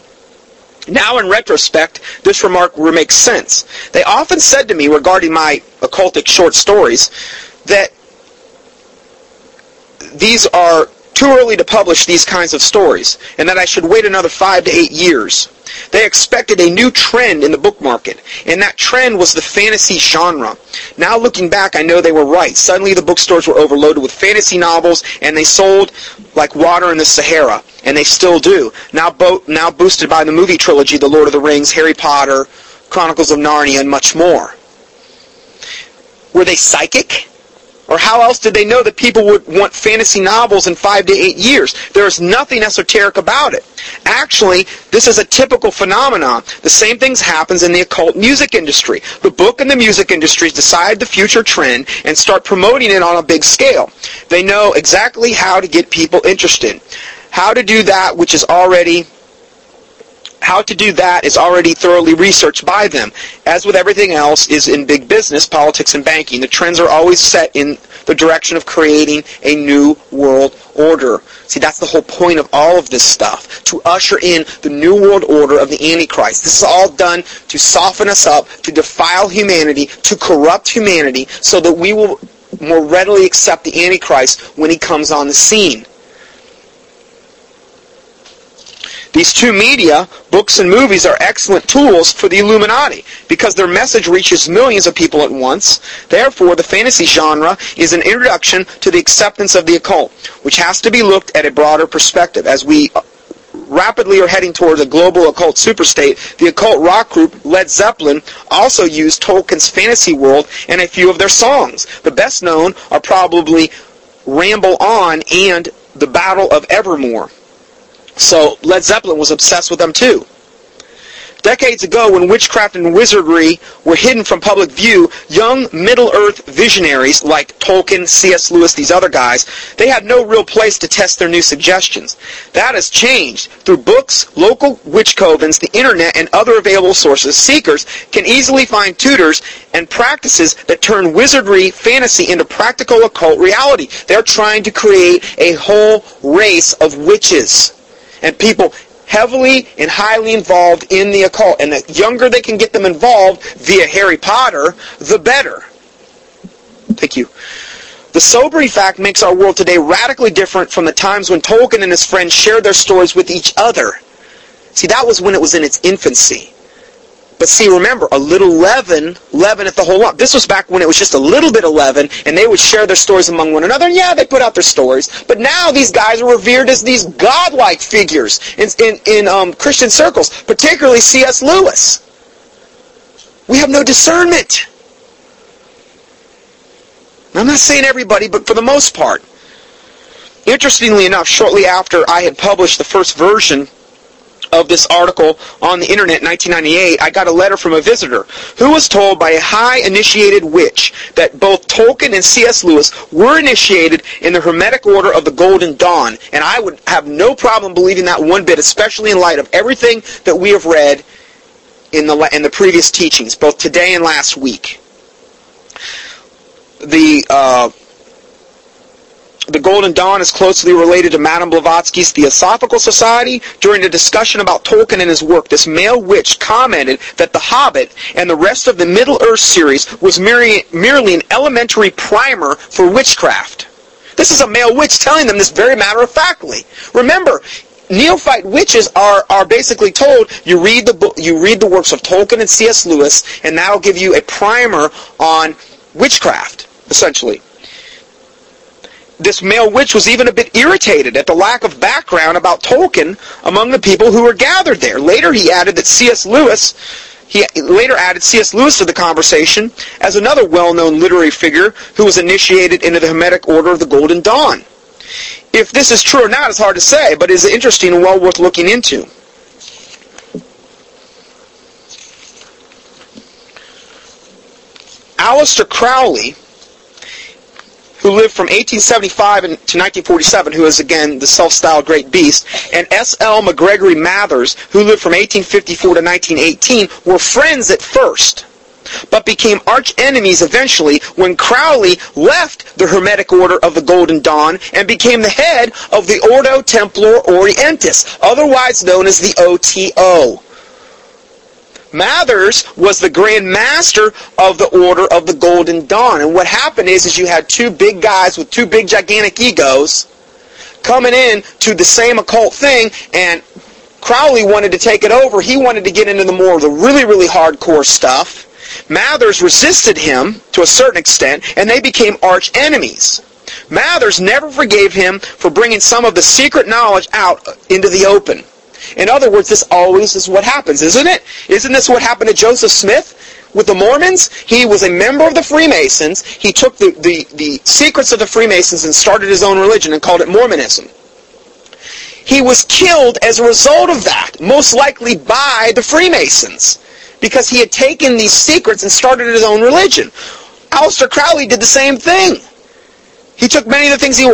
A: Now, in retrospect, this remark makes sense. They often said to me regarding my occultic short stories that these are too early to publish these kinds of stories, and that I should wait another five to eight years. They expected a new trend in the book market, and that trend was the fantasy genre. Now looking back, I know they were right. Suddenly the bookstores were overloaded with fantasy novels, and they sold like water in the Sahara, and they still do. Now, bo- now boosted by the movie trilogy, The Lord of the Rings, Harry Potter, Chronicles of Narnia, and much more. Were they psychic? Or how else did they know that people would want fantasy novels in five to eight years? There is nothing esoteric about it. Actually, this is a typical phenomenon. The same things happens in the occult music industry. The book and the music industries decide the future trend and start promoting it on a big scale. They know exactly how to get people interested. How to do that which is already how to do that is already thoroughly researched by them. As with everything else is in big business, politics, and banking, the trends are always set in the direction of creating a new world order. See, that's the whole point of all of this stuff, to usher in the new world order of the Antichrist. This is all done to soften us up, to defile humanity, to corrupt humanity, so that we will more readily accept the Antichrist when he comes on the scene. These two media, books and movies, are excellent tools for the Illuminati because their message reaches millions of people at once. Therefore, the fantasy genre is an introduction to the acceptance of the occult, which has to be looked at a broader perspective. As we uh, rapidly are heading towards a global occult superstate, the occult rock group Led Zeppelin also used Tolkien's fantasy world in a few of their songs. The best known are probably Ramble On and The Battle of Evermore. So Led Zeppelin was obsessed with them too. Decades ago, when witchcraft and wizardry were hidden from public view, young Middle-earth visionaries like Tolkien, C.S. Lewis, these other guys, they had no real place to test their new suggestions. That has changed. Through books, local witch covens, the internet, and other available sources, seekers can easily find tutors and practices that turn wizardry fantasy into practical occult reality. They're trying to create a whole race of witches and people heavily and highly involved in the occult. And the younger they can get them involved via Harry Potter, the better. Thank you. The sobering fact makes our world today radically different from the times when Tolkien and his friends shared their stories with each other. See, that was when it was in its infancy. But see, remember, a little leaven leaveneth the whole lump. This was back when it was just a little bit of leaven, and they would share their stories among one another. And yeah, they put out their stories. But now these guys are revered as these godlike figures in, in, in um, Christian circles, particularly C.S. Lewis. We have no discernment. I'm not saying everybody, but for the most part. Interestingly enough, shortly after I had published the first version of this article on the internet in 1998, I got a letter from a visitor who was told by a high initiated witch that both Tolkien and C.S. Lewis were initiated in the Hermetic Order of the Golden Dawn. And I would have no problem believing that one bit, especially in light of everything that we have read in the, in the previous teachings, both today and last week. The... Uh, the Golden Dawn is closely related to Madame Blavatsky's Theosophical Society. During a discussion about Tolkien and his work, this male witch commented that The Hobbit and the rest of the Middle-earth series was merely, an elementary primer for witchcraft. This is a male witch telling them this very matter-of-factly. Remember, neophyte witches are, are basically told you read the book, you read the works of Tolkien and C.S. Lewis, and that'll give you a primer on witchcraft, essentially this male witch was even a bit irritated at the lack of background about Tolkien among the people who were gathered there. Later he added that C.S. Lewis he later added C.S. Lewis to the conversation as another well-known literary figure who was initiated into the Hermetic Order of the Golden Dawn. If this is true or not is hard to say, but is interesting and well worth looking into. Aleister Crowley, who lived from 1875 to 1947, who is again the self-styled great beast, and S.L. MacGregor Mathers, who lived from 1854 to 1918, were friends at first, but became arch enemies eventually when Crowley left the Hermetic Order of the Golden Dawn and became the head of the Ordo Templar Orientis, otherwise known as the OTO. Mathers was the Grand Master of the Order of the Golden Dawn. And what happened is, is you had two big guys with two big gigantic egos coming in to the same occult thing, and Crowley wanted to take it over. He wanted to get into the more of the really, really hardcore stuff. Mathers resisted him to a certain extent, and they became arch enemies. Mathers never forgave him for bringing some of the secret knowledge out into the open. In other words, this always is what happens, isn't it? Isn't this what happened to Joseph Smith? With the Mormons, he was a member of the Freemasons. He took the, the, the secrets of the Freemasons and started his own religion and called it Mormonism. He was killed as a result of that, most likely by the Freemasons, because he had taken these secrets and started his own religion. Aleister Crowley did the same thing. He took many of the things he,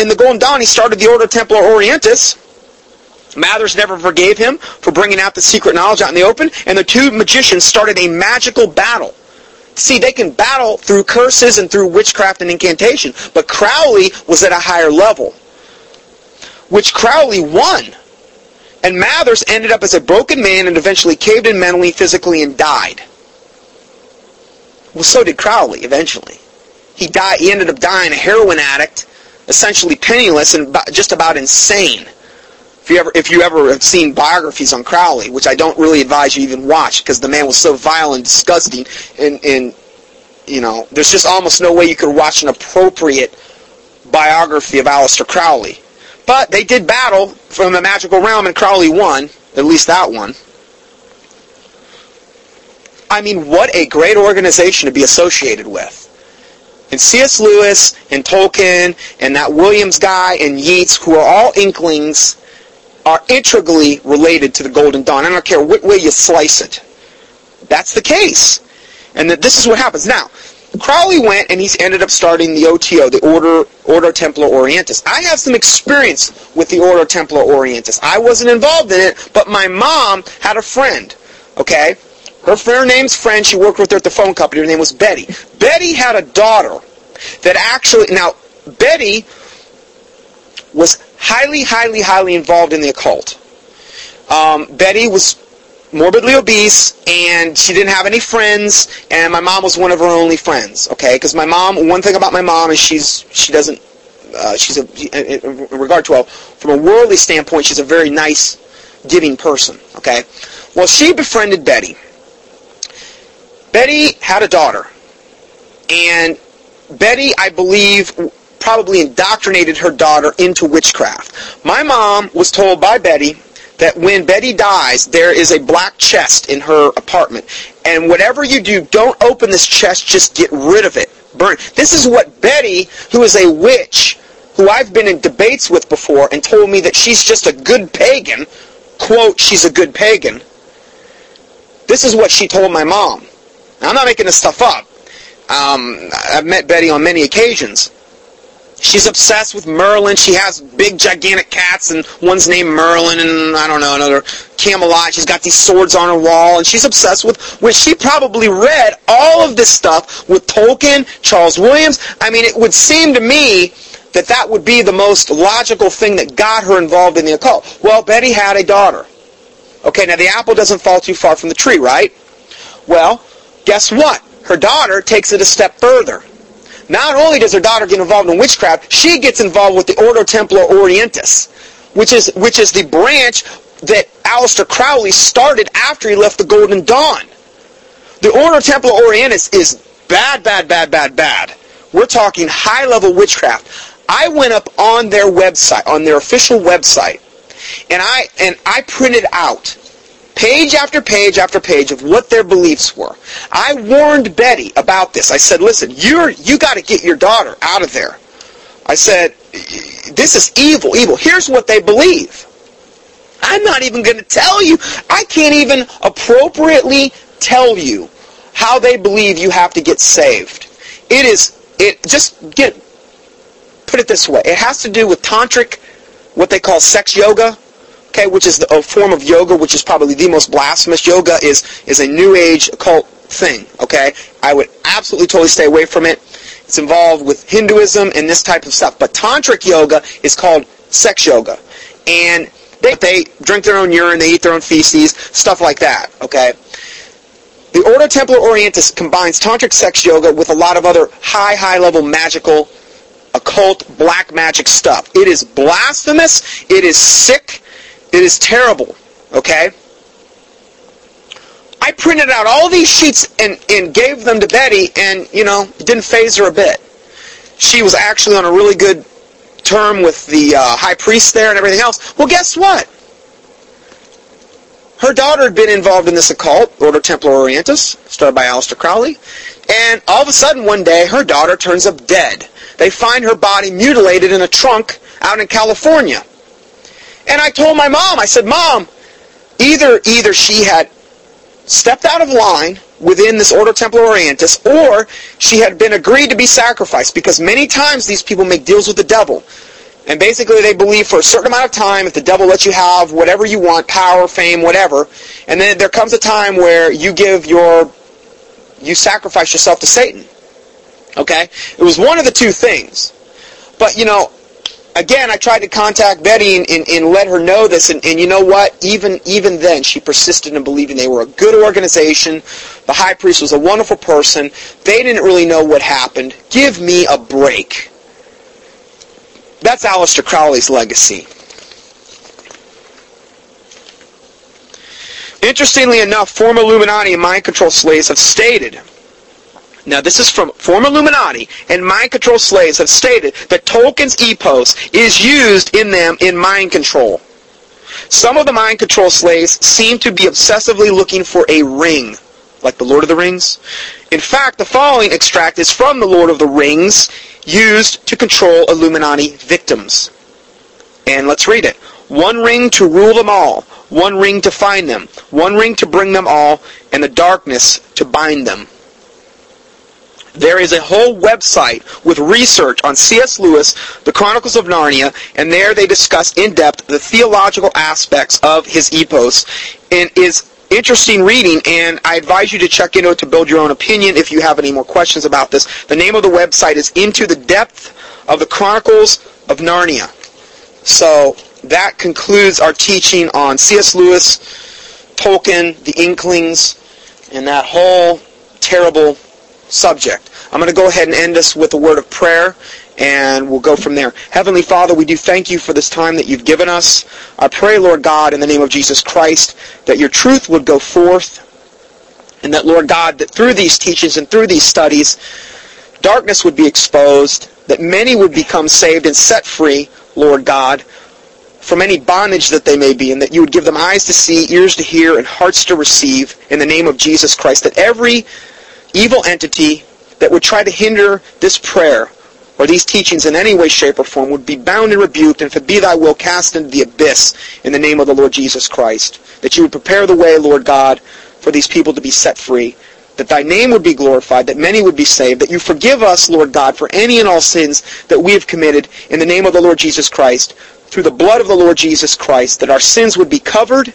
A: in the Golden Dawn, he started the Order Templar Orientis, Mathers never forgave him for bringing out the secret knowledge out in the open, and the two magicians started a magical battle. See, they can battle through curses and through witchcraft and incantation, but Crowley was at a higher level, which Crowley won. And Mathers ended up as a broken man and eventually caved in mentally, physically, and died. Well, so did Crowley eventually. He died. He ended up dying a heroin addict, essentially penniless and just about insane. If you ever if you ever have seen biographies on Crowley, which I don't really advise you even watch because the man was so vile and disgusting, and and you know there's just almost no way you could watch an appropriate biography of Aleister Crowley. But they did battle from the magical realm, and Crowley won, at least that one. I mean, what a great organization to be associated with. And C.S. Lewis and Tolkien and that Williams guy and Yeats, who are all inklings are integrally related to the Golden Dawn. I don't care what way you slice it. That's the case. And that this is what happens. Now, Crowley went and he's ended up starting the OTO, the Order Ordo Templar Orientis. I have some experience with the Ordo Templar Orientis. I wasn't involved in it, but my mom had a friend. Okay? Her fair name's friend, she worked with her at the phone company. Her name was Betty. Betty had a daughter that actually now Betty was highly, highly, highly involved in the occult. Um, Betty was morbidly obese and she didn't have any friends and my mom was one of her only friends okay? Because my mom one thing about my mom is she's she doesn't uh, she's a in regard to a from a worldly standpoint she's a very nice giving person okay? Well she befriended betty. Betty had a daughter and betty i believe probably indoctrinated her daughter into witchcraft. My mom was told by Betty that when Betty dies, there is a black chest in her apartment. And whatever you do, don't open this chest, just get rid of it. Burn. This is what Betty, who is a witch, who I've been in debates with before and told me that she's just a good pagan, quote, she's a good pagan. This is what she told my mom. Now, I'm not making this stuff up. Um, I've met Betty on many occasions. She's obsessed with Merlin. She has big, gigantic cats, and one's named Merlin, and I don't know, another Camelot. She's got these swords on her wall, and she's obsessed with, which she probably read all of this stuff with Tolkien, Charles Williams. I mean, it would seem to me that that would be the most logical thing that got her involved in the occult. Well, Betty had a daughter. Okay, now the apple doesn't fall too far from the tree, right? Well, guess what? Her daughter takes it a step further. Not only does her daughter get involved in witchcraft, she gets involved with the Ordo Templar Orientis, which is which is the branch that Aleister Crowley started after he left the Golden Dawn. The Ordo Templar Orientis is bad, bad, bad, bad, bad. We're talking high-level witchcraft. I went up on their website, on their official website, and I and I printed out page after page after page of what their beliefs were. I warned Betty about this. I said, listen, you're, you got to get your daughter out of there. I said, this is evil, evil. Here's what they believe. I'm not even going to tell you. I can't even appropriately tell you how they believe you have to get saved. It is, it, just get, put it this way. It has to do with tantric, what they call sex yoga, okay, which is a form of yoga, which is probably the most blasphemous. Yoga is, is a new age occult thing, okay? I would absolutely totally stay away from it. It's involved with Hinduism and this type of stuff. But tantric yoga is called sex yoga. And they, they drink their own urine, they eat their own feces, stuff like that, okay? The Ordo Templar Orientis combines tantric sex yoga with a lot of other high, high level magical, occult, black magic stuff. It is blasphemous, it is sick, it is terrible, okay? I printed out all these sheets and, and gave them to Betty, and, you know, it didn't faze her a bit. She was actually on a really good term with the uh, high priest there and everything else. Well, guess what? Her daughter had been involved in this occult, Order Templar Orientis, started by Aleister Crowley, and all of a sudden one day her daughter turns up dead. They find her body mutilated in a trunk out in California. And I told my mom, I said, Mom, either either she had stepped out of line within this Order Templar Orientis, or she had been agreed to be sacrificed, because many times these people make deals with the devil. And basically they believe for a certain amount of time, if the devil lets you have whatever you want, power, fame, whatever, and then there comes a time where you give your, you sacrifice yourself to Satan. Okay? It was one of the two things. But, you know, again, I tried to contact Betty and, and, and let her know this, and, and, you know what? Even even then, she persisted in believing they were a good organization. The high priest was a wonderful person. They didn't really know what happened. Give me a break. That's Aleister Crowley's legacy. Interestingly enough, former Illuminati and mind control slaves have stated now this is from former Illuminati and mind control slaves have stated that Tolkien's epos is used in them in mind control. Some of the mind control slaves seem to be obsessively looking for a ring, like the Lord of the Rings. In fact, the following extract is from the Lord of the Rings, used to control Illuminati victims. And let's read it. One ring to rule them all, one ring to find them, one ring to bring them all, and the darkness to bind them. There is a whole website with research on C.S. Lewis, The Chronicles of Narnia, and there they discuss in depth the theological aspects of his epos. And is interesting reading, and I advise you to check into it to build your own opinion if you have any more questions about this. The name of the website is Into the Depth of the Chronicles of Narnia. So that concludes our teaching on C.S. Lewis, Tolkien, the Inklings, and that whole terrible subject. I'm going to go ahead and end us with a word of prayer, and we'll go from there. Heavenly Father, we do thank you for this time that you've given us. I pray, Lord God, in the name of Jesus Christ, that your truth would go forth, and that, Lord God, that through these teachings and through these studies, darkness would be exposed, that many would become saved and set free, Lord God, from any bondage that they may be, and that you would give them eyes to see, ears to hear, and hearts to receive, in the name of Jesus Christ, that every evil entity that would try to hinder this prayer or these teachings in any way, shape, or form would be bound and rebuked, and if it be thy will, cast into the abyss in the name of the Lord Jesus Christ. That you would prepare the way, Lord God, for these people to be set free. That thy name would be glorified, that many would be saved, that you forgive us, Lord God, for any and all sins that we have committed in the name of the Lord Jesus Christ, through the blood of the Lord Jesus Christ, that our sins would be covered,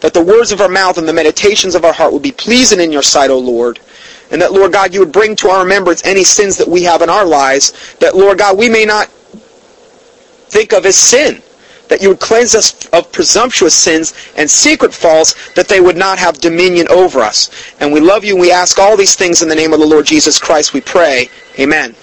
A: that the words of our mouth and the meditations of our heart would be pleasing in your sight, O Lord, and that, Lord God, you would bring to our remembrance any sins that we have in our lives, that, Lord God, we may not think of as sin. That you would cleanse us of presumptuous sins and secret faults, that they would not have dominion over us. And we love you, and we ask all these things in the name of the Lord Jesus Christ, we pray. Amen.